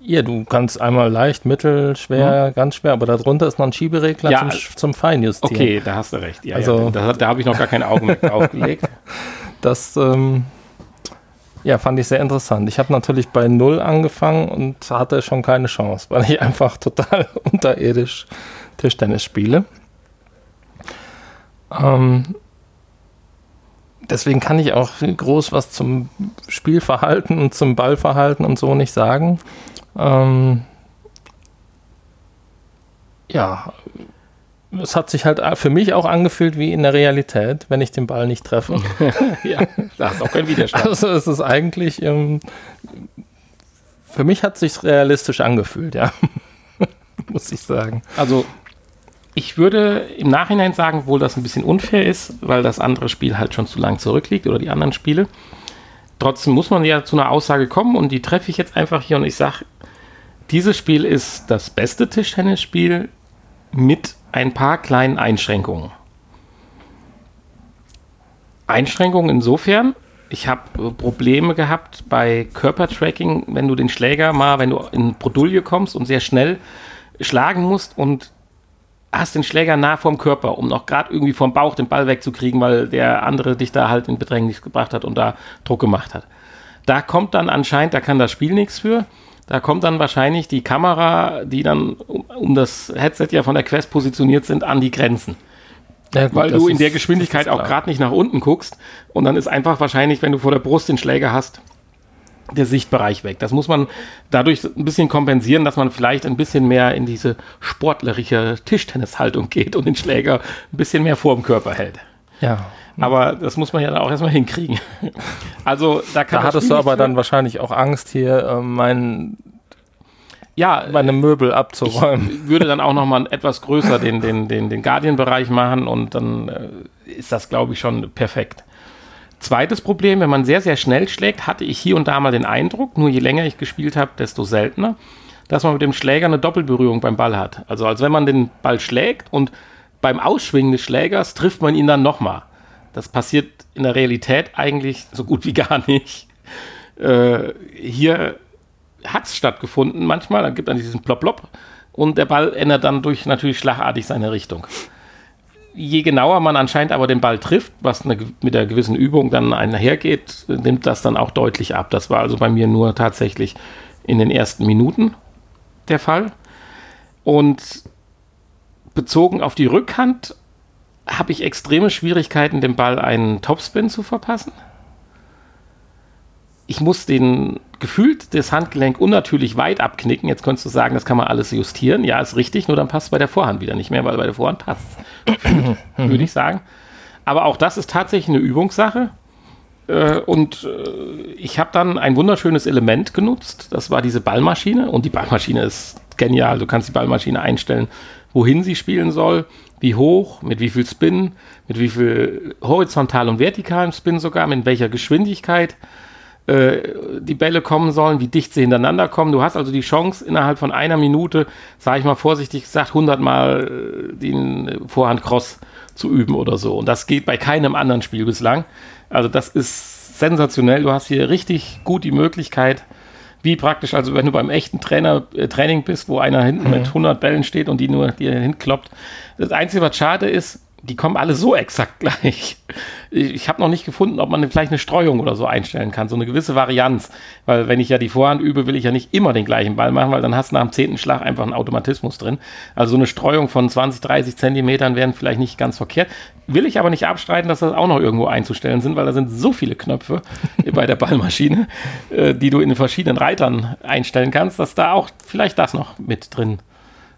Ja, du kannst einmal leicht, mittel, schwer, mhm. ganz schwer, aber darunter ist noch ein Schieberegler ja, zum, zum Feinjustieren. Okay, da hast du recht. Ja, also, ja, da, da habe ich noch gar kein Augenmerk drauf gelegt. Das ähm, ja, fand ich sehr interessant. Ich habe natürlich bei Null angefangen und hatte schon keine Chance, weil ich einfach total unterirdisch Tischtennis spiele. Ähm, deswegen kann ich auch groß was zum Spielverhalten und zum Ballverhalten und so nicht sagen. Ähm, ja, es hat sich halt für mich auch angefühlt wie in der Realität, wenn ich den Ball nicht treffe. ja, da ist auch kein Widerstand. Also es ist eigentlich, ähm, für mich hat es sich realistisch angefühlt, ja. Muss ich sagen. Also ich würde im Nachhinein sagen, wohl das ein bisschen unfair ist, weil das andere Spiel halt schon zu lang zurückliegt oder die anderen Spiele. trotzdem muss man ja zu einer Aussage kommen und die treffe ich jetzt einfach hier und ich sage, dieses Spiel ist das beste Tischtennisspiel mit ein paar kleinen Einschränkungen. Einschränkungen insofern, ich habe Probleme gehabt bei Körpertracking, wenn du den Schläger mal, wenn du in Bredouille kommst und sehr schnell schlagen musst und hast den Schläger nah vorm Körper, um noch gerade irgendwie vom Bauch den Ball wegzukriegen, weil der andere dich da halt in Bedrängnis gebracht hat und da Druck gemacht hat. Da kommt dann anscheinend, da kann das Spiel nichts für. Da kommt dann wahrscheinlich die Kamera, die dann um, um das Headset ja von der Quest positioniert sind, an die Grenzen. Ja, gut, weil du in der Geschwindigkeit auch gerade nicht nach unten guckst und dann ist einfach wahrscheinlich, wenn du vor der Brust den Schläger hast, der Sichtbereich weg. Das muss man dadurch ein bisschen kompensieren, dass man vielleicht ein bisschen mehr in diese sportlerische Tischtennishaltung geht und den Schläger ein bisschen mehr vor dem Körper hält. Ja. Aber das muss man ja auch erstmal hinkriegen. Also da kann Da hattest du aber dann wahrscheinlich auch Angst, hier äh, mein ja, meine Möbel abzuräumen. Ich würde dann auch noch mal etwas größer den, den, den, den Guardian-Bereich machen und dann äh, ist das, glaube ich, schon perfekt. Zweites Problem, wenn man sehr, sehr schnell schlägt, hatte ich hier und da mal den Eindruck, nur je länger ich gespielt habe, desto seltener, dass man mit dem Schläger eine Doppelberührung beim Ball hat. Also als wenn man den Ball schlägt und beim Ausschwingen des Schlägers trifft man ihn dann nochmal. Das passiert in der Realität eigentlich so gut wie gar nicht. Äh, hier hat es stattgefunden manchmal, dann gibt man diesen Plop-Plop und der Ball ändert dann durch natürlich schlagartig seine Richtung je genauer man anscheinend aber den Ball trifft, was eine, mit der gewissen Übung dann einhergeht, nimmt das dann auch deutlich ab. Das war also bei mir nur tatsächlich in den ersten Minuten der Fall. Und bezogen auf die Rückhand habe ich extreme Schwierigkeiten, dem Ball einen Topspin zu verpassen ich muss den gefühlt das Handgelenk unnatürlich weit abknicken. Jetzt könntest du sagen, das kann man alles justieren. Ja, ist richtig, nur dann passt es bei der Vorhand wieder nicht mehr, weil bei der Vorhand passt würde ich sagen. Aber auch das ist tatsächlich eine Übungssache. Äh, und äh, ich habe dann ein wunderschönes Element genutzt. Das war diese Ballmaschine. Und die Ballmaschine ist genial. Du kannst die Ballmaschine einstellen, wohin sie spielen soll, wie hoch, mit wie viel Spin, mit wie viel horizontal und vertikalem Spin sogar, mit welcher Geschwindigkeit äh, die Bälle kommen sollen, wie dicht sie hintereinander kommen. Du hast also die Chance, innerhalb von einer Minute, sage ich mal vorsichtig gesagt, 100 Mal äh, den Vorhandcross zu üben oder so. Und das geht bei keinem anderen Spiel bislang. Also das ist sensationell. Du hast hier richtig gut die Möglichkeit, wie praktisch, also wenn du beim echten Trainer, äh, Training bist, wo einer hinten mhm. mit 100 Bällen steht und die nur dir hinkloppt. Das Einzige, was schade ist, die kommen alle so exakt gleich. Ich, ich habe noch nicht gefunden, ob man vielleicht eine Streuung oder so einstellen kann, so eine gewisse Varianz. Weil wenn ich ja die Vorhand übe, will ich ja nicht immer den gleichen Ball machen, weil dann hast du nach dem zehnten Schlag einfach einen Automatismus drin. Also so eine Streuung von 20, 30 Zentimetern wären vielleicht nicht ganz verkehrt. Will ich aber nicht abstreiten, dass das auch noch irgendwo einzustellen sind, weil da sind so viele Knöpfe bei der Ballmaschine, äh, die du in den verschiedenen Reitern einstellen kannst, dass da auch vielleicht das noch mit drin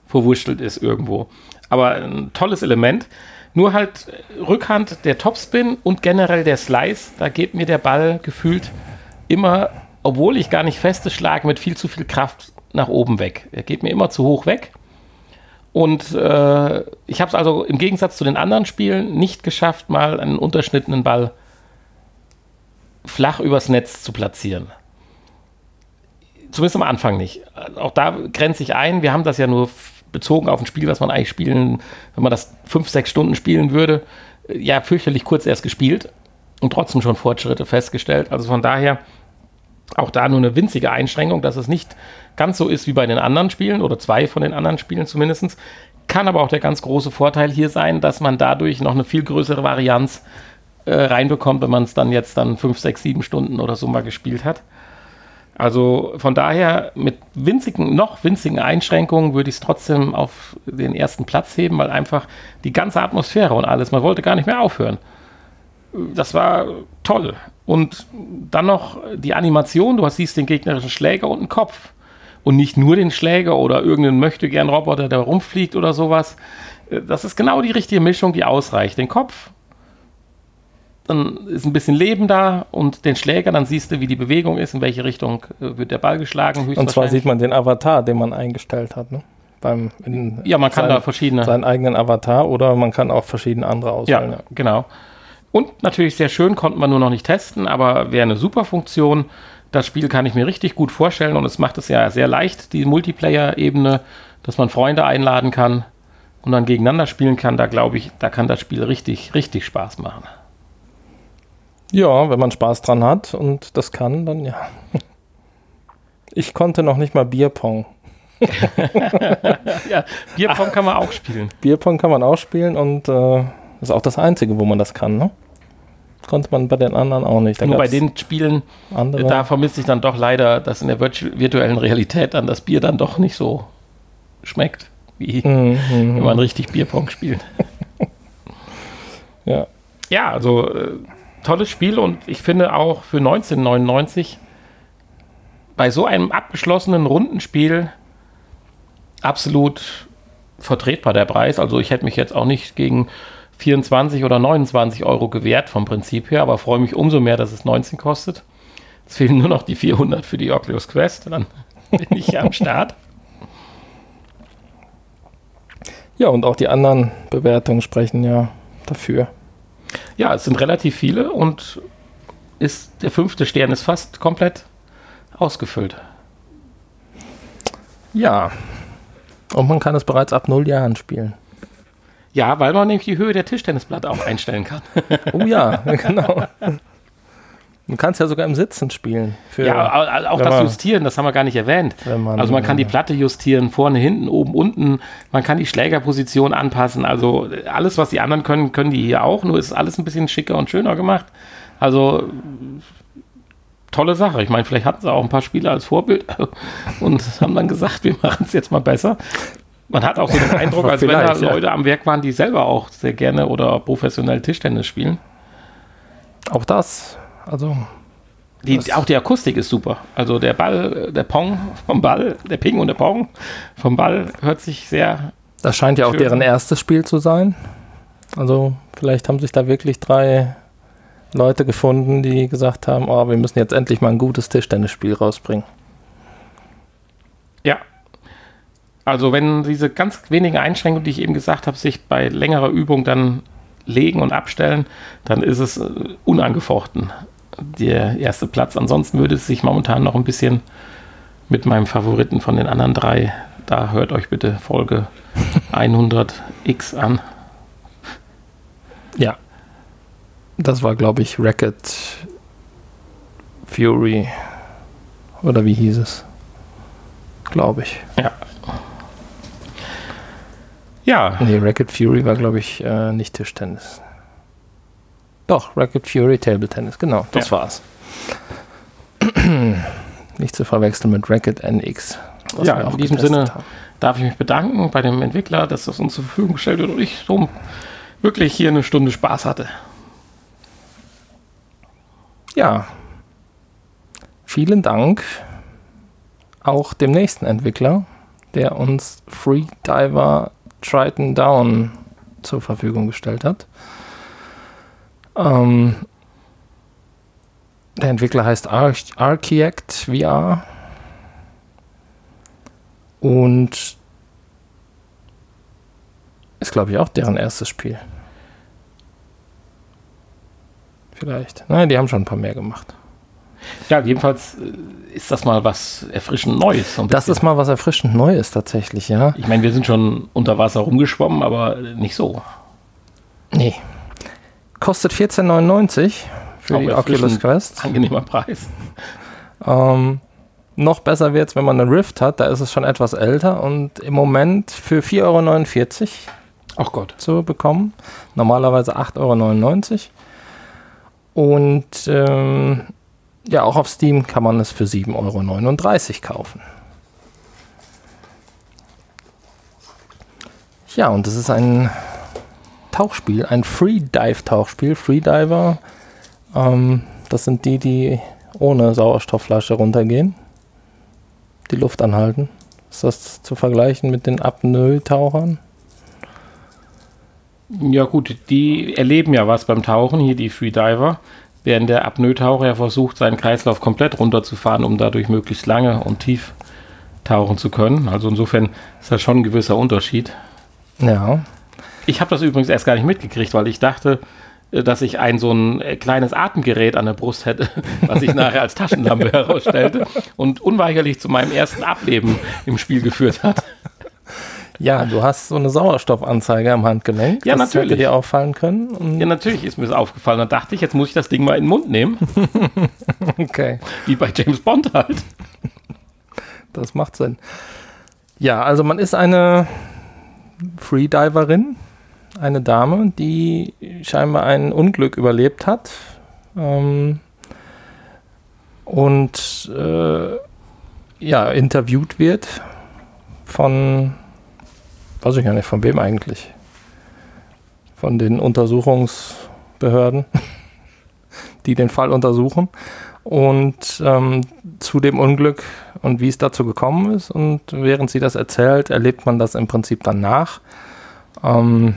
verwurschtelt ist irgendwo. Aber ein tolles Element. Nur halt Rückhand, der Topspin und generell der Slice, da geht mir der Ball gefühlt immer, obwohl ich gar nicht feste schlage, mit viel zu viel Kraft nach oben weg. Er geht mir immer zu hoch weg. Und äh, ich habe es also im Gegensatz zu den anderen Spielen nicht geschafft, mal einen unterschnittenen Ball flach übers Netz zu platzieren. Zumindest am Anfang nicht. Auch da grenze ich ein. Wir haben das ja nur bezogen auf ein Spiel, was man eigentlich spielen, wenn man das fünf, sechs Stunden spielen würde, äh, ja, fürchterlich kurz erst gespielt und trotzdem schon Fortschritte festgestellt. Also von daher auch da nur eine winzige Einschränkung, dass es nicht ganz so ist wie bei den anderen Spielen oder zwei von den anderen Spielen zumindest. Kann aber auch der ganz große Vorteil hier sein, dass man dadurch noch eine viel größere Varianz äh, reinbekommt, wenn man es dann jetzt dann fünf, sechs, sieben Stunden oder so mal gespielt hat. Also von daher mit winzigen, noch winzigen Einschränkungen würde ich es trotzdem auf den ersten Platz heben, weil einfach die ganze Atmosphäre und alles, man wollte gar nicht mehr aufhören. Das war toll. Und dann noch die Animation, du siehst den gegnerischen Schläger und einen Kopf. Und nicht nur den Schläger oder irgendeinen Möchtegern-Roboter, der rumfliegt oder sowas. Das ist genau die richtige Mischung, die ausreicht. Den Kopf dann ist ein bisschen Leben da und den Schläger, dann siehst du, wie die Bewegung ist, in welche Richtung äh, wird der Ball geschlagen. Und zwar sieht man den Avatar, den man eingestellt hat. Ne? Beim, ja, man kann sein, da verschiedene. Seinen eigenen Avatar oder man kann auch verschiedene andere auswählen. Ja, genau. Und natürlich sehr schön, konnte man nur noch nicht testen, aber wäre eine super Funktion. Das Spiel kann ich mir richtig gut vorstellen und es macht es ja sehr leicht, die Multiplayer-Ebene, dass man Freunde einladen kann und dann gegeneinander spielen kann. Da glaube ich, da kann das Spiel richtig, richtig Spaß machen. Ja, wenn man Spaß dran hat und das kann, dann ja. Ich konnte noch nicht mal Bierpong. ja, Bierpong kann man auch spielen. Bierpong kann man auch spielen und äh, ist auch das Einzige, wo man das kann, ne? Konnte man bei den anderen auch nicht. Da Nur bei den Spielen, andere. da vermisse ich dann doch leider, dass in der virtuellen Realität dann das Bier dann doch nicht so schmeckt, wie mhm. wenn man richtig Bierpong spielt. ja. Ja, also äh, tolles Spiel und ich finde auch für 1999 bei so einem abgeschlossenen Rundenspiel absolut vertretbar der Preis. Also ich hätte mich jetzt auch nicht gegen 24 oder 29 Euro gewährt vom Prinzip her, aber freue mich umso mehr, dass es 19 kostet. Es fehlen nur noch die 400 für die Oculus Quest, dann bin ich am Start. Ja, und auch die anderen Bewertungen sprechen ja dafür. Ja, es sind relativ viele und ist, der fünfte Stern ist fast komplett ausgefüllt. Ja. Und man kann es bereits ab null Jahren spielen. Ja, weil man nämlich die Höhe der Tischtennisplatte auch einstellen kann. oh ja, genau. Du kannst ja sogar im Sitzen spielen. Für, ja, auch das man, Justieren, das haben wir gar nicht erwähnt. Man, also man kann die Platte justieren, vorne, hinten, oben, unten. Man kann die Schlägerposition anpassen. Also alles, was die anderen können, können die hier auch. Nur ist alles ein bisschen schicker und schöner gemacht. Also tolle Sache. Ich meine, vielleicht hatten sie auch ein paar Spieler als Vorbild und haben dann gesagt, wir machen es jetzt mal besser. Man hat auch so den Eindruck, als wenn da Leute am Werk waren, die selber auch sehr gerne oder professionell Tischtennis spielen. Auch das, also. Die, auch die Akustik ist super. Also der Ball, der Pong vom Ball, der Ping und der Pong vom Ball hört sich sehr. Das scheint ja auch deren erstes Spiel zu sein. Also vielleicht haben sich da wirklich drei Leute gefunden, die gesagt haben, oh, wir müssen jetzt endlich mal ein gutes Tischtennisspiel rausbringen. Ja, also wenn diese ganz wenigen Einschränkungen, die ich eben gesagt habe, sich bei längerer Übung dann legen und abstellen, dann ist es äh, unangefochten der erste Platz. Ansonsten würde es sich momentan noch ein bisschen mit meinem Favoriten von den anderen drei, da hört euch bitte Folge 100x an. Ja, das war glaube ich Racket Fury oder wie hieß es? Glaube ich. Ja, ja. Nee, Racket Fury war, glaube ich, äh, nicht Tischtennis. Doch, Racket Fury Table Tennis, genau, das ja. war's. nicht zu verwechseln mit Racket NX. Ja, in diesem Sinne haben. darf ich mich bedanken bei dem Entwickler, dass das uns zur Verfügung gestellt wird und ich so wirklich hier eine Stunde Spaß hatte. Ja. Vielen Dank auch dem nächsten Entwickler, der uns Freediver Triton Down zur Verfügung gestellt hat. Ähm, der Entwickler heißt Ar Archiact VR und ist, glaube ich, auch deren erstes Spiel. Vielleicht. Nein, die haben schon ein paar mehr gemacht. Ja, jedenfalls äh, ist das mal was erfrischend Neues. Das ist mal was erfrischend Neues tatsächlich, ja. Ich meine, wir sind schon unter Wasser rumgeschwommen, aber nicht so. Nee. Kostet 14,99 für Auch die Oculus Quest. Angenehmer Preis. Ähm, noch besser wird es, wenn man eine Rift hat, da ist es schon etwas älter und im Moment für 4,49 Euro Ach Gott. zu bekommen. Normalerweise 8,99 Euro. Und ähm, ja, auch auf Steam kann man es für 7,39 Euro kaufen. Ja, und das ist ein Tauchspiel, ein Freedive-Tauchspiel. Freediver, ähm, das sind die, die ohne Sauerstoffflasche runtergehen, die Luft anhalten. Ist das zu vergleichen mit den Apnoe-Tauchern? Ja gut, die erleben ja was beim Tauchen, hier die Freediver während der Apnoe-Taucher ja versucht, seinen Kreislauf komplett runterzufahren, um dadurch möglichst lange und tief tauchen zu können. Also insofern ist das schon ein gewisser Unterschied. Ja. Ich habe das übrigens erst gar nicht mitgekriegt, weil ich dachte, äh, dass ich ein so ein äh, kleines Atemgerät an der Brust hätte, was ich nachher als Taschenlampe herausstellte und unweigerlich zu meinem ersten Ableben im Spiel geführt hat. Ja, du hast so eine Sauerstoffanzeige am Handgelenk. Ja, das natürlich. Hätte dir auffallen können. Ja, natürlich ist mir das aufgefallen. Dann dachte ich, jetzt muss ich das Ding mal in den Mund nehmen, okay, wie bei James Bond halt. das macht Sinn. Ja, also man ist eine Freediverin, eine Dame, die scheinbar ein Unglück überlebt hat. Ähm, und äh, ja, interviewt wird von, weiß ich gar nicht, von wem eigentlich? Von den Untersuchungsbehörden, die den Fall untersuchen. Und ähm, zu dem Unglück und wie es dazu gekommen ist. Und während sie das erzählt, erlebt man das im Prinzip dann nach. Ähm,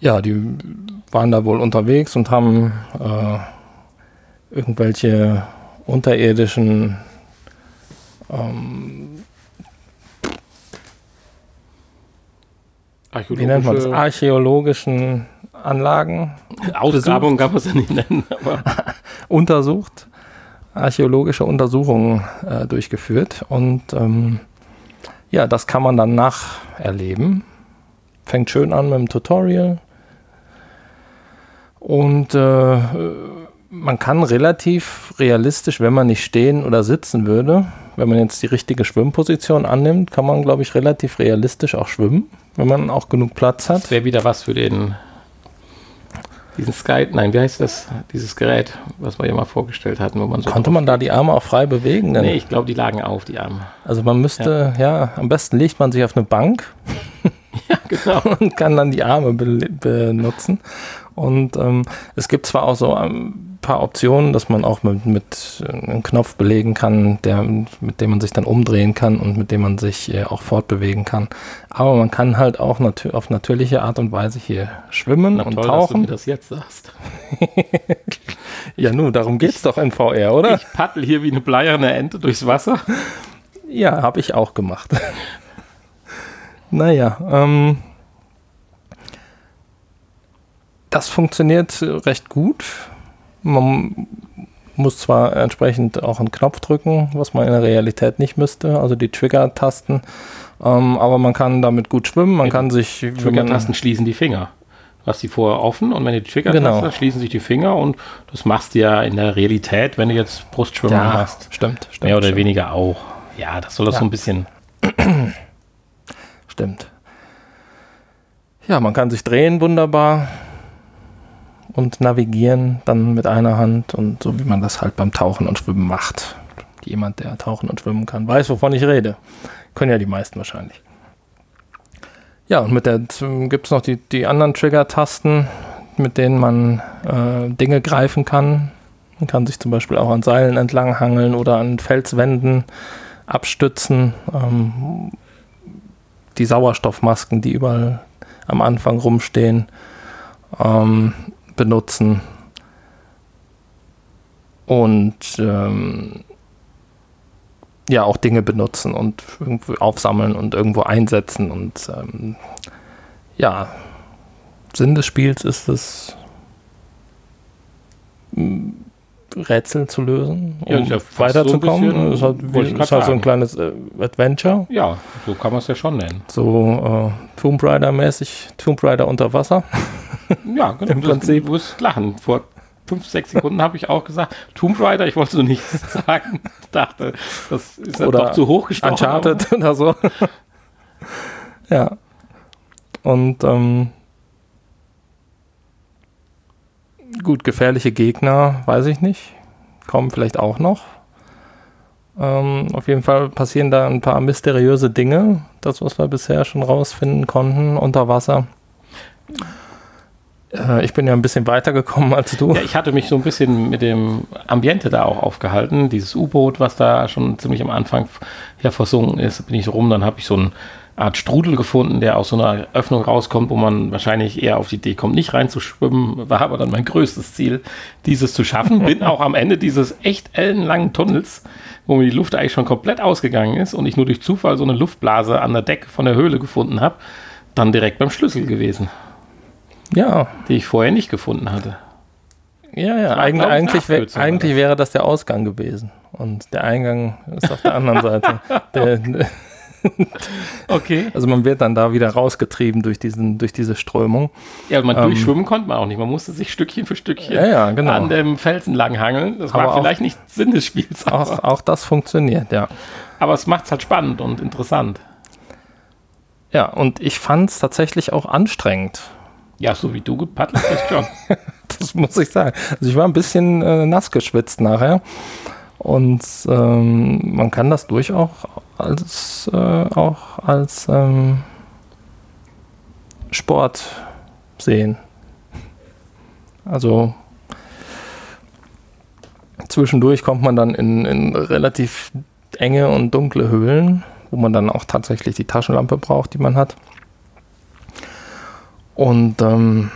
ja, die waren da wohl unterwegs und haben äh, irgendwelche unterirdischen ähm, wie nennt man das? Archäologischen Anlagen Ausgrabung kann man es ja nicht nennen, aber untersucht, archäologische Untersuchungen äh, durchgeführt und ähm, ja, das kann man dann nacherleben. Fängt schön an mit dem Tutorial und äh, man kann relativ realistisch, wenn man nicht stehen oder sitzen würde, wenn man jetzt die richtige Schwimmposition annimmt, kann man, glaube ich, relativ realistisch auch schwimmen, wenn man auch genug Platz hat. das wäre wieder was für den diesen Sky, nein, wie heißt das? Dieses Gerät, was wir ja mal vorgestellt hatten, wo man so Konnte man da die Arme auch frei bewegen? Denn- Nee, ich glaube, die lagen auf, die Arme. Also man müsste, ja. am besten legt man sich auf eine Bank Ja, genau. und kann dann die Arme be benutzen. Und ähm, es gibt zwar auch so ein paar Optionen, dass man auch mit, mit äh, einem Knopf belegen kann, der, mit dem man sich dann umdrehen kann und mit dem man sich äh, auch fortbewegen kann. Aber man kann halt auch natür auf natürliche Art und Weise hier schwimmen Na, und toll, dass du mir tauchen. das jetzt sagst. Ja, nun, darum geht's doch in VR, oder? Ich paddel hier wie eine bleierne Ente durchs Wasser. Ja, habe ich auch gemacht. naja, ähm, das funktioniert recht gut. Man muss zwar entsprechend auch einen Knopf drücken, was man in der Realität nicht müsste, also die Trigger-Tasten, ähm, aber man kann damit gut schwimmen, man Ja, kann sich, Trigger-Tasten schließen die Finger. Du hast die vorher offen und wenn die Trigger-Taste Genau. schließen sich die Finger und das machst du ja in der Realität, wenn du jetzt Brustschwimmer ja, hast. stimmt, stimmt, Mehr oder stimmt, weniger auch. Ja, das soll das Ja. so ein bisschen. stimmt. Ja, man kann sich drehen wunderbar und navigieren dann mit einer Hand und so wie man das halt beim Tauchen und Schwimmen macht. Jemand, der tauchen und schwimmen kann, weiß, wovon ich rede. Können ja die meisten wahrscheinlich. Ja, und mit der gibt es noch die, die anderen Trigger-Tasten, mit denen man äh, Dinge greifen kann. Man kann sich zum Beispiel auch an Seilen entlang hangeln oder an Felswänden abstützen. Ähm, die Sauerstoffmasken, die überall am Anfang rumstehen, ähm, benutzen. Und ähm, ja, auch Dinge benutzen und irgendwo aufsammeln und irgendwo einsetzen. Und ähm, ja, Sinn des Spiels ist es, Rätsel zu lösen, Ja, um ist ja so ein weiterzukommen. hat, wollte ich wie, ist halt so ein kleines äh, Adventure. Ja, so kann man es ja schon nennen. So äh, Tomb Raider-mäßig, Tomb Raider unter Wasser. Ja, genau. Im Prinzip. Du wirst lachen. Vor fünf, sechs Sekunden habe ich auch gesagt, Tomb Raider, ich wollte so nichts sagen. dachte, das ist ja Oder doch zu hoch gestochen. Uncharted oder so. ja. Und ähm, gut, gefährliche Gegner, weiß ich nicht. Kommen vielleicht auch noch. Ähm, auf jeden Fall passieren da ein paar mysteriöse Dinge. Das, was wir bisher schon rausfinden konnten unter Wasser. Äh, ich bin ja ein bisschen weiter gekommen als du. Ja, ich hatte mich so ein bisschen mit dem Ambiente da auch aufgehalten. Dieses U-Boot, was da schon ziemlich am Anfang ja versunken ist, bin ich rum. Dann habe ich so eine Art Strudel gefunden, der aus so einer Öffnung rauskommt, wo man wahrscheinlich eher auf die Idee kommt, nicht reinzuschwimmen. War aber dann mein größtes Ziel, dieses zu schaffen. Bin auch am Ende dieses echt ellenlangen Tunnels, wo mir die Luft eigentlich schon komplett ausgegangen ist und ich nur durch Zufall so eine Luftblase an der Decke von der Höhle gefunden habe, dann direkt beim Schlüssel gewesen. Ja. Die ich vorher nicht gefunden hatte. Ja, ja, Eig eigentlich, wär, eigentlich wäre das der Ausgang gewesen. Und der Eingang ist auf der anderen Seite. Der, okay. Also man wird dann da wieder rausgetrieben durch, diesen, durch diese Strömung. Ja, man ähm, durchschwimmen konnte man auch nicht. Man musste sich Stückchen für Stückchen ja, ja, genau. an dem Felsen langhangeln. Das aber war vielleicht nicht Sinn des Spiels. Auch, auch das funktioniert, ja. Aber es macht es halt spannend und interessant. Ja, und ich fand es tatsächlich auch anstrengend. Ja, so wie du gepaddelt hast schon. das muss ich sagen. Also ich war ein bisschen äh, nass geschwitzt nachher. Und ähm, man kann das durchaus als, äh, auch als ähm, Sport sehen. Also zwischendurch kommt man dann in, in relativ enge und dunkle Höhlen, wo man dann auch tatsächlich die Taschenlampe braucht, die man hat. Und ähm,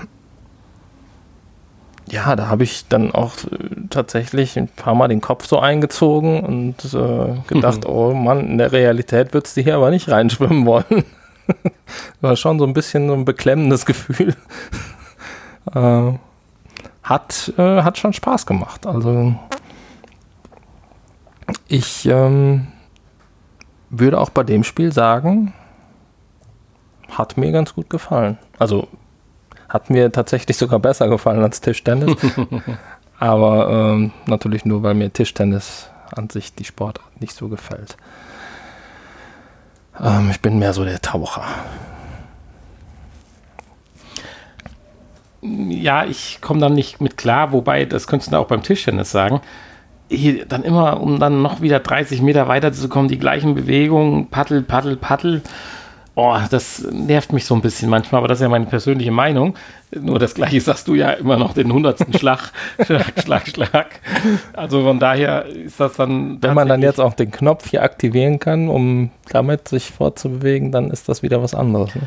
ja, da habe ich dann auch äh, tatsächlich ein paar Mal den Kopf so eingezogen und äh, gedacht, mhm. oh Mann, in der Realität würdest du hier aber nicht reinschwimmen wollen. War schon so ein bisschen so ein beklemmendes Gefühl. äh, hat, äh, hat schon Spaß gemacht. Also ich ähm, würde auch bei dem Spiel sagen, hat mir ganz gut gefallen. Also hat mir tatsächlich sogar besser gefallen als Tischtennis. Aber ähm, natürlich nur, weil mir Tischtennis an sich die Sportart nicht so gefällt. Ähm, ich bin mehr so der Taucher. Ja, ich komme dann nicht mit klar, wobei, das könntest du auch beim Tischtennis sagen. Hier dann immer, um dann noch wieder 30 Meter weiter zu kommen, die gleichen Bewegungen, Paddel, Paddel, Paddel. Oh, das nervt mich so ein bisschen manchmal, aber das ist ja meine persönliche Meinung. Nur das Gleiche sagst du ja immer noch den hundertsten Schlag, Schlag, Schlag, Schlag. Also von daher ist das dann. Wenn man dann jetzt auch den Knopf hier aktivieren kann, um damit sich fortzubewegen, dann ist das wieder was anderes. Ne?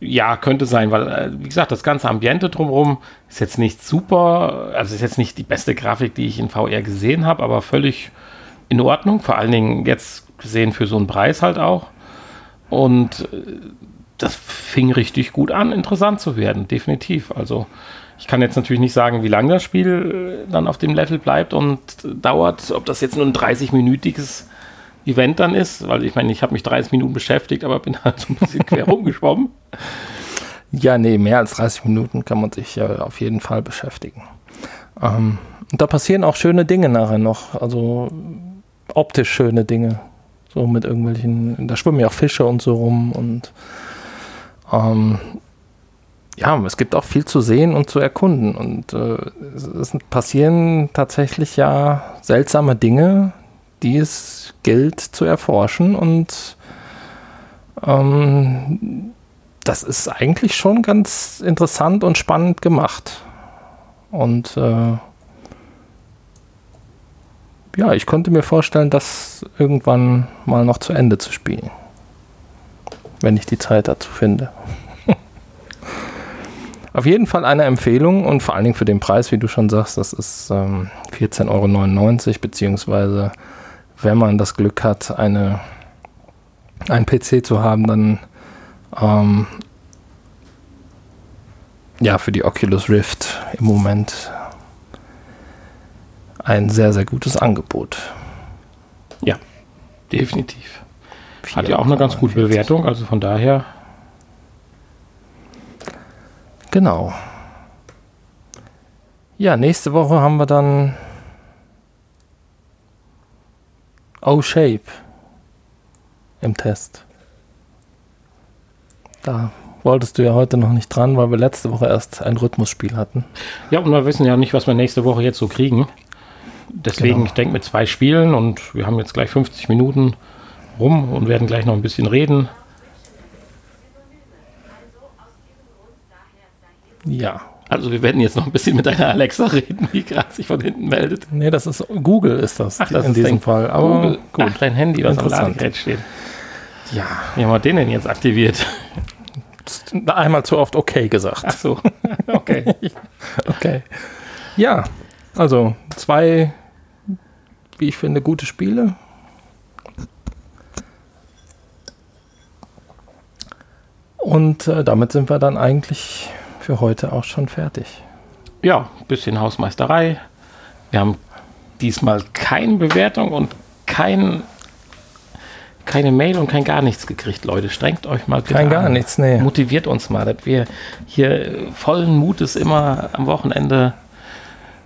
Ja, könnte sein, weil, äh, wie gesagt, das ganze Ambiente drumherum ist jetzt nicht super, also ist jetzt nicht die beste Grafik, die ich in VR gesehen habe, aber völlig in Ordnung. Vor allen Dingen jetzt gesehen für so einen Preis halt auch. Und äh, das fing richtig gut an, interessant zu werden, definitiv. Also ich kann jetzt natürlich nicht sagen, wie lange das Spiel äh, dann auf dem Level bleibt und dauert, ob das jetzt nur ein 30-minütiges Event dann ist, weil ich meine, ich habe mich 30 Minuten beschäftigt, aber bin halt so ein bisschen quer rumgeschwommen. Ja, nee, mehr als 30 Minuten kann man sich ja auf jeden Fall beschäftigen. Ähm, und da passieren auch schöne Dinge nachher noch, also optisch schöne Dinge. So mit irgendwelchen, da schwimmen ja auch Fische und so rum und ähm, ja, es gibt auch viel zu sehen und zu erkunden. Und äh, es, passieren tatsächlich ja seltsame Dinge, die es gilt zu erforschen. Und ähm, das ist eigentlich schon ganz interessant und spannend gemacht. Und äh, ja, ich könnte mir vorstellen, das irgendwann mal noch zu Ende zu spielen. Wenn ich die Zeit dazu finde. Auf jeden Fall eine Empfehlung und vor allen Dingen für den Preis, wie du schon sagst, das ist ähm, 14,99 Euro, beziehungsweise wenn man das Glück hat, eine, einen PC zu haben, dann ähm, ja, für die Oculus Rift im Moment ein sehr, sehr gutes Angebot. Ja, definitiv. Hat ja auch eine ganz gute Bewertung, also von daher. Genau. Ja, nächste Woche haben wir dann O-Shape im Test. Da wolltest du ja heute noch nicht dran, weil wir letzte Woche erst ein Rhythmusspiel hatten. Ja, und wir wissen ja nicht, was wir nächste Woche jetzt so kriegen. Deswegen, genau. ich denke, mit zwei Spielen und wir haben jetzt gleich 50 Minuten rum und werden gleich noch ein bisschen reden. Ja. Also wir werden jetzt noch ein bisschen mit deiner Alexa reden, die gerade sich von hinten meldet. Nee, das ist Google ist das, Ach, das in diesem Fall. Aber Google. gut. Ach, dein Handy, was am Ladegerät steht. Ja. Wie haben wir den denn jetzt aktiviert? Einmal zu oft okay gesagt. Ach so. Okay. okay. Ja, also zwei wie ich finde, gute Spiele. Und äh, damit sind wir dann eigentlich für heute auch schon fertig. Ja, bisschen Hausmeisterei. Wir haben diesmal keine Bewertung und kein, keine Mail und kein gar nichts gekriegt, Leute. Strengt euch mal bitte Kein gar nichts, nee. Motiviert uns mal, dass wir hier vollen Mutes immer am Wochenende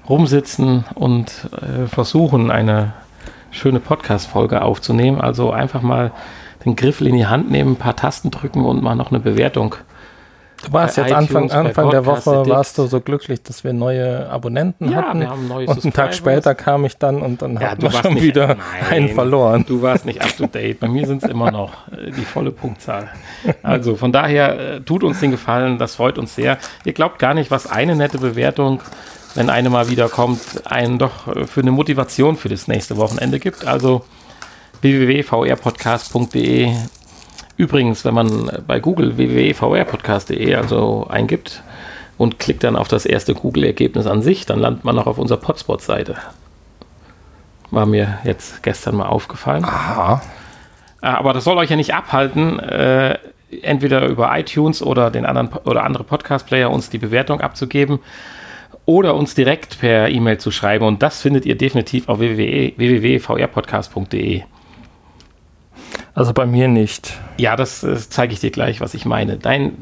rumsitzen und äh, versuchen, eine schöne Podcast-Folge aufzunehmen. Also einfach mal den Griffel in die Hand nehmen, ein paar Tasten drücken und mal noch eine Bewertung Du warst jetzt iTunes, Anfang, Anfang der Woche, warst du so glücklich, dass wir neue Abonnenten ja, hatten. Wir haben neue und einen Tag später kam ich dann und dann ja, hatten wir schon nicht, wieder nein, einen verloren. Du warst nicht up to date. Bei mir sind es immer noch äh, die volle Punktzahl. Also von daher äh, tut uns den Gefallen, das freut uns sehr. Ihr glaubt gar nicht, was eine nette Bewertung, wenn eine mal wieder kommt, einen doch äh, für eine Motivation für das nächste Wochenende gibt. Also www.vrpodcast.de Übrigens, wenn man bei Google www.vrpodcast.de also eingibt und klickt dann auf das erste Google-Ergebnis an sich, dann landet man noch auf unserer Potspot-Seite. War mir jetzt gestern mal aufgefallen. Aha. Ah, aber das soll euch ja nicht abhalten, äh, entweder über iTunes oder den anderen oder andere Podcast-Player uns die Bewertung abzugeben oder uns direkt per E-Mail zu schreiben. Und das findet ihr definitiv auf www.vrpodcast.de. Also bei mir nicht. Ja, das, das zeige ich dir gleich, was ich meine. Dein,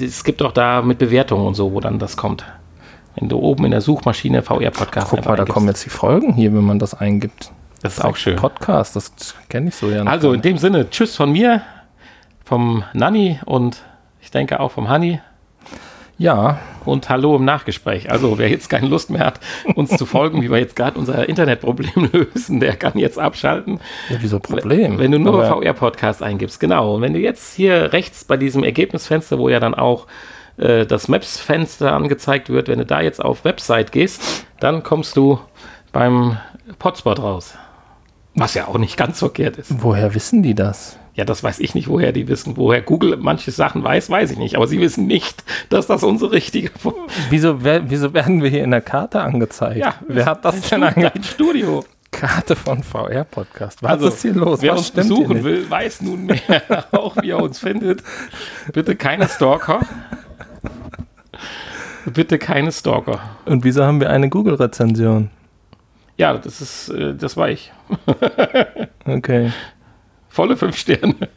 es gibt auch da mit Bewertungen und so, wo dann das kommt. Wenn du oben in der Suchmaschine VR-Podcast Guck mal, da kommen jetzt die Folgen hier, wenn man das eingibt. Das ist auch schön. Podcast, das kenne ich so ja. Also in dem Sinne, tschüss von mir, vom Nanni und ich denke auch vom Hanni. Ja. Und Hallo im Nachgespräch. Also, wer jetzt keine Lust mehr hat, uns zu folgen, wie wir jetzt gerade unser Internetproblem lösen, der kann jetzt abschalten. Ja, wieso Problem? Wenn du nur VR-Podcast eingibst, genau. Und wenn du jetzt hier rechts bei diesem Ergebnisfenster, wo ja dann auch äh, das Maps-Fenster angezeigt wird, wenn du da jetzt auf Website gehst, dann kommst du beim Potspot raus. Was ja auch nicht ganz verkehrt ist. Woher wissen die das? Ja, das weiß ich nicht, woher die wissen. Woher Google manche Sachen weiß, weiß ich nicht. Aber sie wissen nicht, dass das unsere richtige. Wieso, wieso werden wir hier in der Karte angezeigt? Ja, wer hat das denn ein Studio? Karte von VR Podcast. Was also, ist hier los? Wer Was uns besuchen will, weiß nun mehr auch, wie er uns findet. Bitte keine Stalker. Bitte keine Stalker. Und wieso haben wir eine Google-Rezension? Ja, das ist, äh, das war ich. okay. Volle fünf Sterne.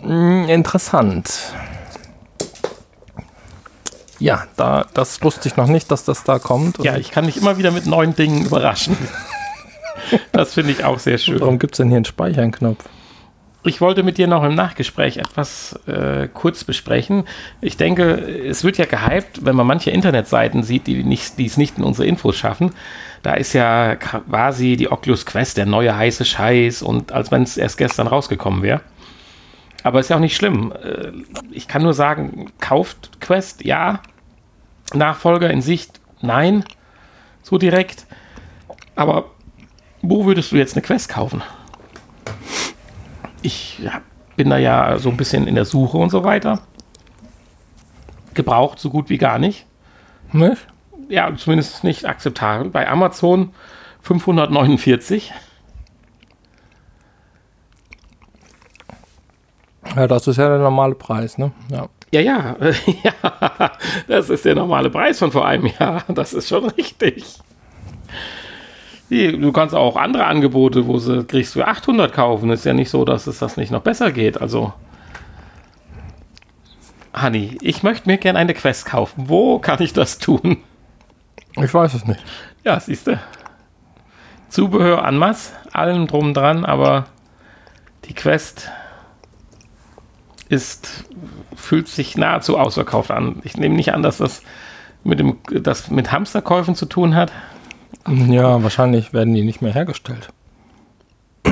Hm, interessant. Ja, da, das wusste ich noch nicht, dass das da kommt. Ja, ich kann mich immer wieder mit neuen Dingen überraschen. das finde ich auch sehr schön. Warum gibt es denn hier einen Speichern-Knopf? Ich wollte mit dir noch im Nachgespräch etwas äh, kurz besprechen. Ich denke, es wird ja gehypt, wenn man manche Internetseiten sieht, die, nicht, die es nicht in unsere Infos schaffen, da ist ja quasi die Oculus Quest der neue heiße Scheiß und als wenn es erst gestern rausgekommen wäre. Aber ist ja auch nicht schlimm. Äh, ich kann nur sagen, kauft Quest, ja. Nachfolger in Sicht, nein. So direkt. Aber wo würdest du jetzt eine Quest kaufen? Ich bin da ja so ein bisschen in der Suche und so weiter. Gebraucht so gut wie gar nicht. Nicht? ja, zumindest nicht akzeptabel. Bei Amazon 549. Ja, das ist ja der normale Preis, ne? Ja. Ja, ja, ja, das ist der normale Preis von vor einem Jahr. Das ist schon richtig. Du kannst auch andere Angebote, wo sie kriegst für 800 kaufen. Ist ja nicht so, dass es das nicht noch besser geht. Also, Honey, ich möchte mir gerne eine Quest kaufen. Wo kann ich das tun? Ich weiß es nicht. Ja, siehst du. Zubehör an Mass, allem drum dran, aber die Quest ist, fühlt sich nahezu ausverkauft an. Ich nehme nicht an, dass das mit, dem, das mit Hamsterkäufen zu tun hat. Ja, wahrscheinlich werden die nicht mehr hergestellt.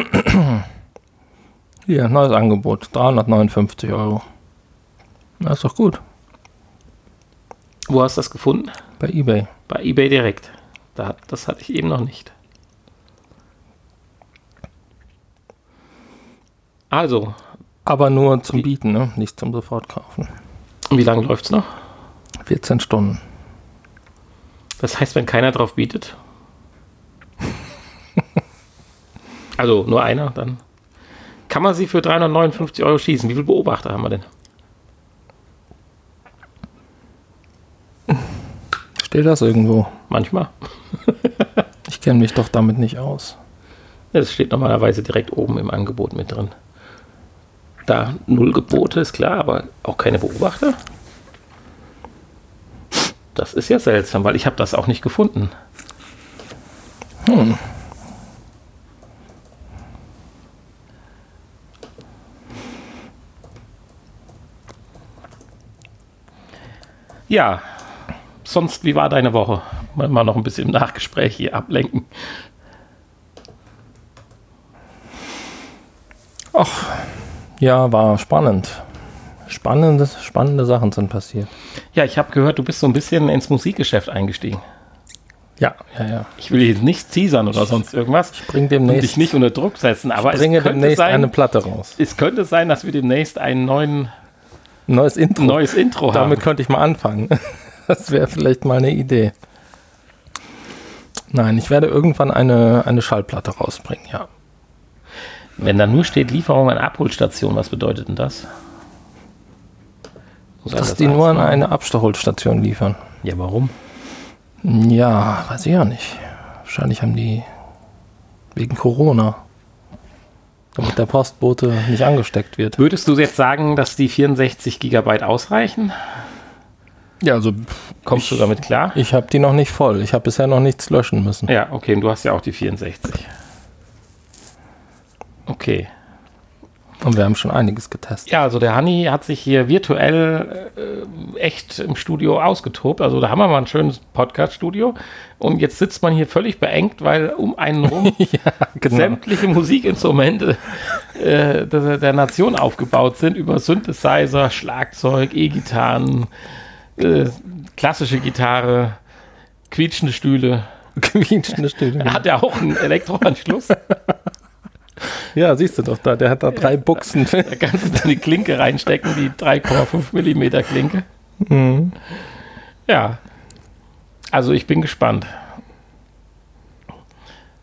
Hier, neues Angebot, 359 Euro. Das ist doch gut. Wo hast du das gefunden? Bei eBay. Bei eBay direkt. Da, das hatte ich eben noch nicht. Also. Aber nur zum Bieten, ne? nicht zum Sofortkaufen. Wie lange läuft es noch? 14 Stunden. Das heißt, wenn keiner drauf bietet? Also nur einer, dann kann man sie für 359 Euro schießen. Wie viele Beobachter haben wir denn? Steht das irgendwo? Manchmal. Ich kenne mich doch damit nicht aus. Es steht normalerweise direkt oben im Angebot mit drin. Da null Gebote ist klar, aber auch keine Beobachter. Das ist ja seltsam, weil ich habe das auch nicht gefunden. Hm. Ja, sonst, wie war deine Woche? Mal, noch ein bisschen im Nachgespräch hier ablenken. Ach, ja, war spannend. Spannende, spannende Sachen sind passiert. Ja, ich habe gehört, du bist so ein bisschen ins Musikgeschäft eingestiegen. Ja, ja, ja. Ich will jetzt nichts teasern oder sonst irgendwas. Ich bring und demnächst, dich nicht unter Druck setzen, aber ich bringe es könnte, demnächst sein, eine Platte raus. es könnte sein, dass wir demnächst einen neuen, Neues Intro. neues Intro Damit haben. könnte ich mal anfangen. Das wäre vielleicht mal eine Idee. Nein, ich werde irgendwann eine, eine Schallplatte rausbringen, ja. Wenn da nur steht Lieferung an Abholstation, was bedeutet denn das? Muss Dass das die nur an eine Abstauholstation liefern. Ja, warum? Ja, weiß ich ja nicht. Wahrscheinlich haben die wegen Corona. Damit der Postbote nicht angesteckt wird. Würdest du jetzt sagen, dass die 64 Gigabyte ausreichen? Ja, also Kommst ich, du damit klar? Ich habe die noch nicht voll. Ich habe bisher noch nichts löschen müssen. Ja, okay, und du hast ja auch die 64. Okay. Und wir haben schon einiges getestet. Ja, also der Hanni hat sich hier virtuell äh, echt im Studio ausgetobt. Also da haben wir mal ein schönes Podcast-Studio. Und jetzt sitzt man hier völlig beengt, weil um einen rum genau. sämtliche Musikinstrumente äh, der, der Nation aufgebaut sind. Über Synthesizer, Schlagzeug, E-Gitarren, äh, klassische Gitarre, quietschende Stühle. Quietschende Stühle. Hat er auch einen Elektroanschluss? Ja, siehst du doch da. Der hat da drei Buchsen. Da kannst du die Klinke reinstecken, die 3,5 Millimeter Klinke. Mhm. Ja. Also ich bin gespannt.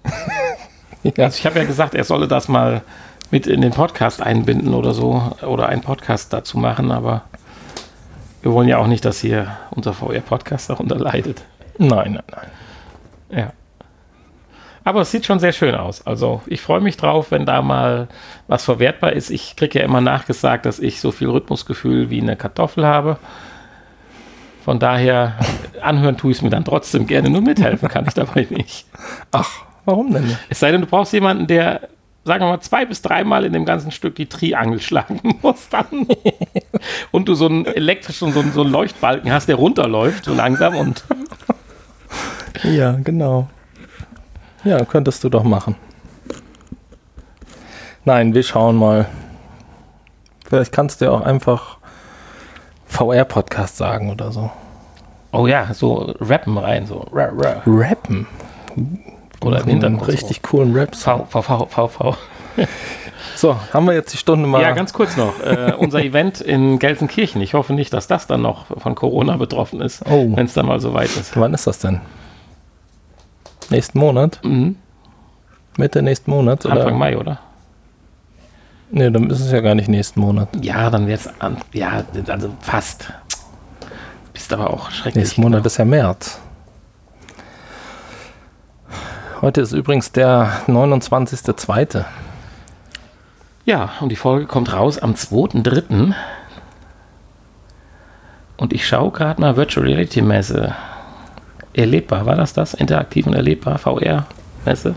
Ja. Also ich habe ja gesagt, er solle das mal mit in den Podcast einbinden oder so oder einen Podcast dazu machen, aber wir wollen ja auch nicht, dass hier unser VR-Podcast darunter leidet. Nein, nein, nein. Ja. Aber es sieht schon sehr schön aus. Also ich freue mich drauf, wenn da mal was verwertbar ist. Ich kriege ja immer nachgesagt, dass ich so viel Rhythmusgefühl wie eine Kartoffel habe. Von daher, anhören tue ich es mir dann trotzdem gerne, nur mithelfen kann ich dabei nicht. Ach, warum denn? Es sei denn, du brauchst jemanden, der, sagen wir mal, zwei bis dreimal in dem ganzen Stück die Triangel schlagen muss dann. Und du so einen elektrischen, so einen, so einen Leuchtbalken hast, der runterläuft, so langsam und Ja, genau. Ja, könntest du doch machen. Nein, wir schauen mal. Vielleicht kannst du ja auch einfach VR-Podcast sagen oder so. oh ja, so rappen rein, so ra, ra. Rappen. oder im Hintergrund. richtig coolen Rap. V, V, V, V, V. So, haben wir jetzt die Stunde mal. Ja, ganz kurz noch. Äh, unser Event in Gelsenkirchen. Ich hoffe nicht, dass das dann noch von Corona betroffen ist, Oh. wenn es dann mal so weit ist. Wann ist das denn? Nächsten Monat? Mhm. Mitte nächsten Monat? Oder? Anfang Mai, oder? Nee, dann ist es ja gar nicht nächsten Monat. Ja, dann wäre es an. Ja, also fast. Bist aber auch schrecklich. Nächsten Monat ist ja März. Heute ist übrigens der 29.02. Ja, und die Folge kommt raus am 2.3. Und ich schaue gerade mal Virtual Reality Messe. Erlebbar, war das das? Interaktiv und erlebbar, VR-Messe?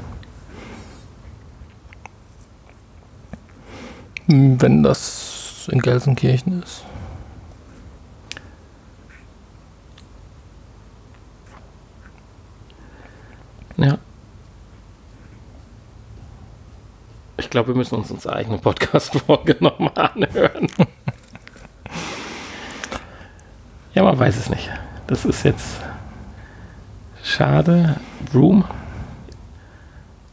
Wenn das in Gelsenkirchen ist. Ja. Ich glaube, wir müssen uns unsere eigene Podcast-Folge nochmal anhören. ja, man weiß es nicht. Das ist jetzt schade. Room.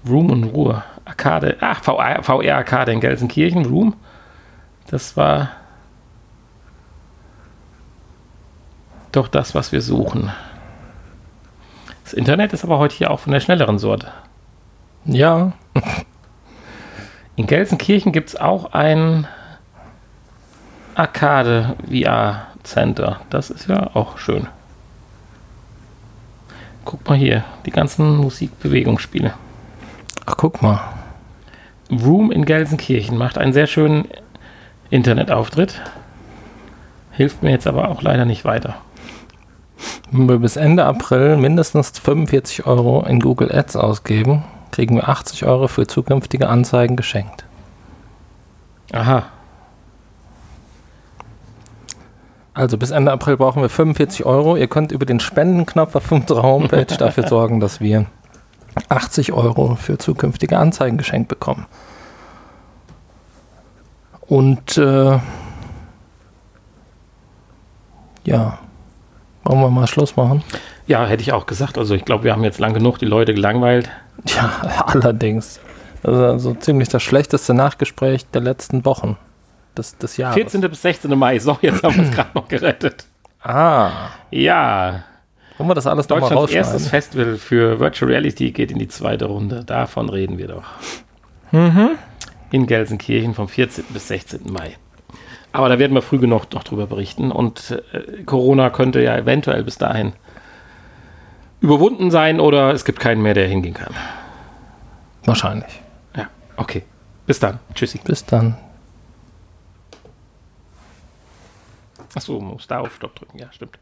Room und Ruhe. Arcade. Ach, VR, VR Arcade in Gelsenkirchen. Room. Das war doch das, was wir suchen. Das Internet ist aber heute hier auch von der schnelleren Sorte. Ja, In Gelsenkirchen gibt es auch ein Arcade VR Center. Das ist ja auch schön. Guck mal hier, die ganzen Musikbewegungsspiele. Ach, guck mal. Room in Gelsenkirchen macht einen sehr schönen Internetauftritt. Hilft mir jetzt aber auch leider nicht weiter. Wenn wir bis Ende April mindestens 45 Euro in Google Ads ausgeben, kriegen wir 80 Euro für zukünftige Anzeigen geschenkt. Aha. Also bis Ende April brauchen wir 45 Euro. Ihr könnt über den Spendenknopf auf unserer Homepage dafür sorgen, dass wir 80 Euro für zukünftige Anzeigen geschenkt bekommen. Und äh, ja, wollen wir mal Schluss machen? Ja, hätte ich auch gesagt. Also ich glaube, wir haben jetzt lang genug die Leute gelangweilt. Ja, allerdings. Das ist also ziemlich das schlechteste Nachgespräch der letzten Wochen des, des Jahres. 14. bis 16. Mai. So, jetzt haben wir es gerade noch gerettet. Ah, Ja, wollen wir das alles nochmal Deutschlands erstes? Festival für Virtual Reality geht in die zweite Runde. Davon reden wir doch. Mhm. In Gelsenkirchen vom 14. bis 16. Mai. Aber da werden wir früh genug noch drüber berichten. Und äh, Corona könnte ja eventuell bis dahin überwunden sein oder es gibt keinen mehr, der hingehen kann. Wahrscheinlich. Ja, okay. Bis dann. Tschüssi. Bis dann. Achso, muss da auf Stopp drücken, ja, stimmt.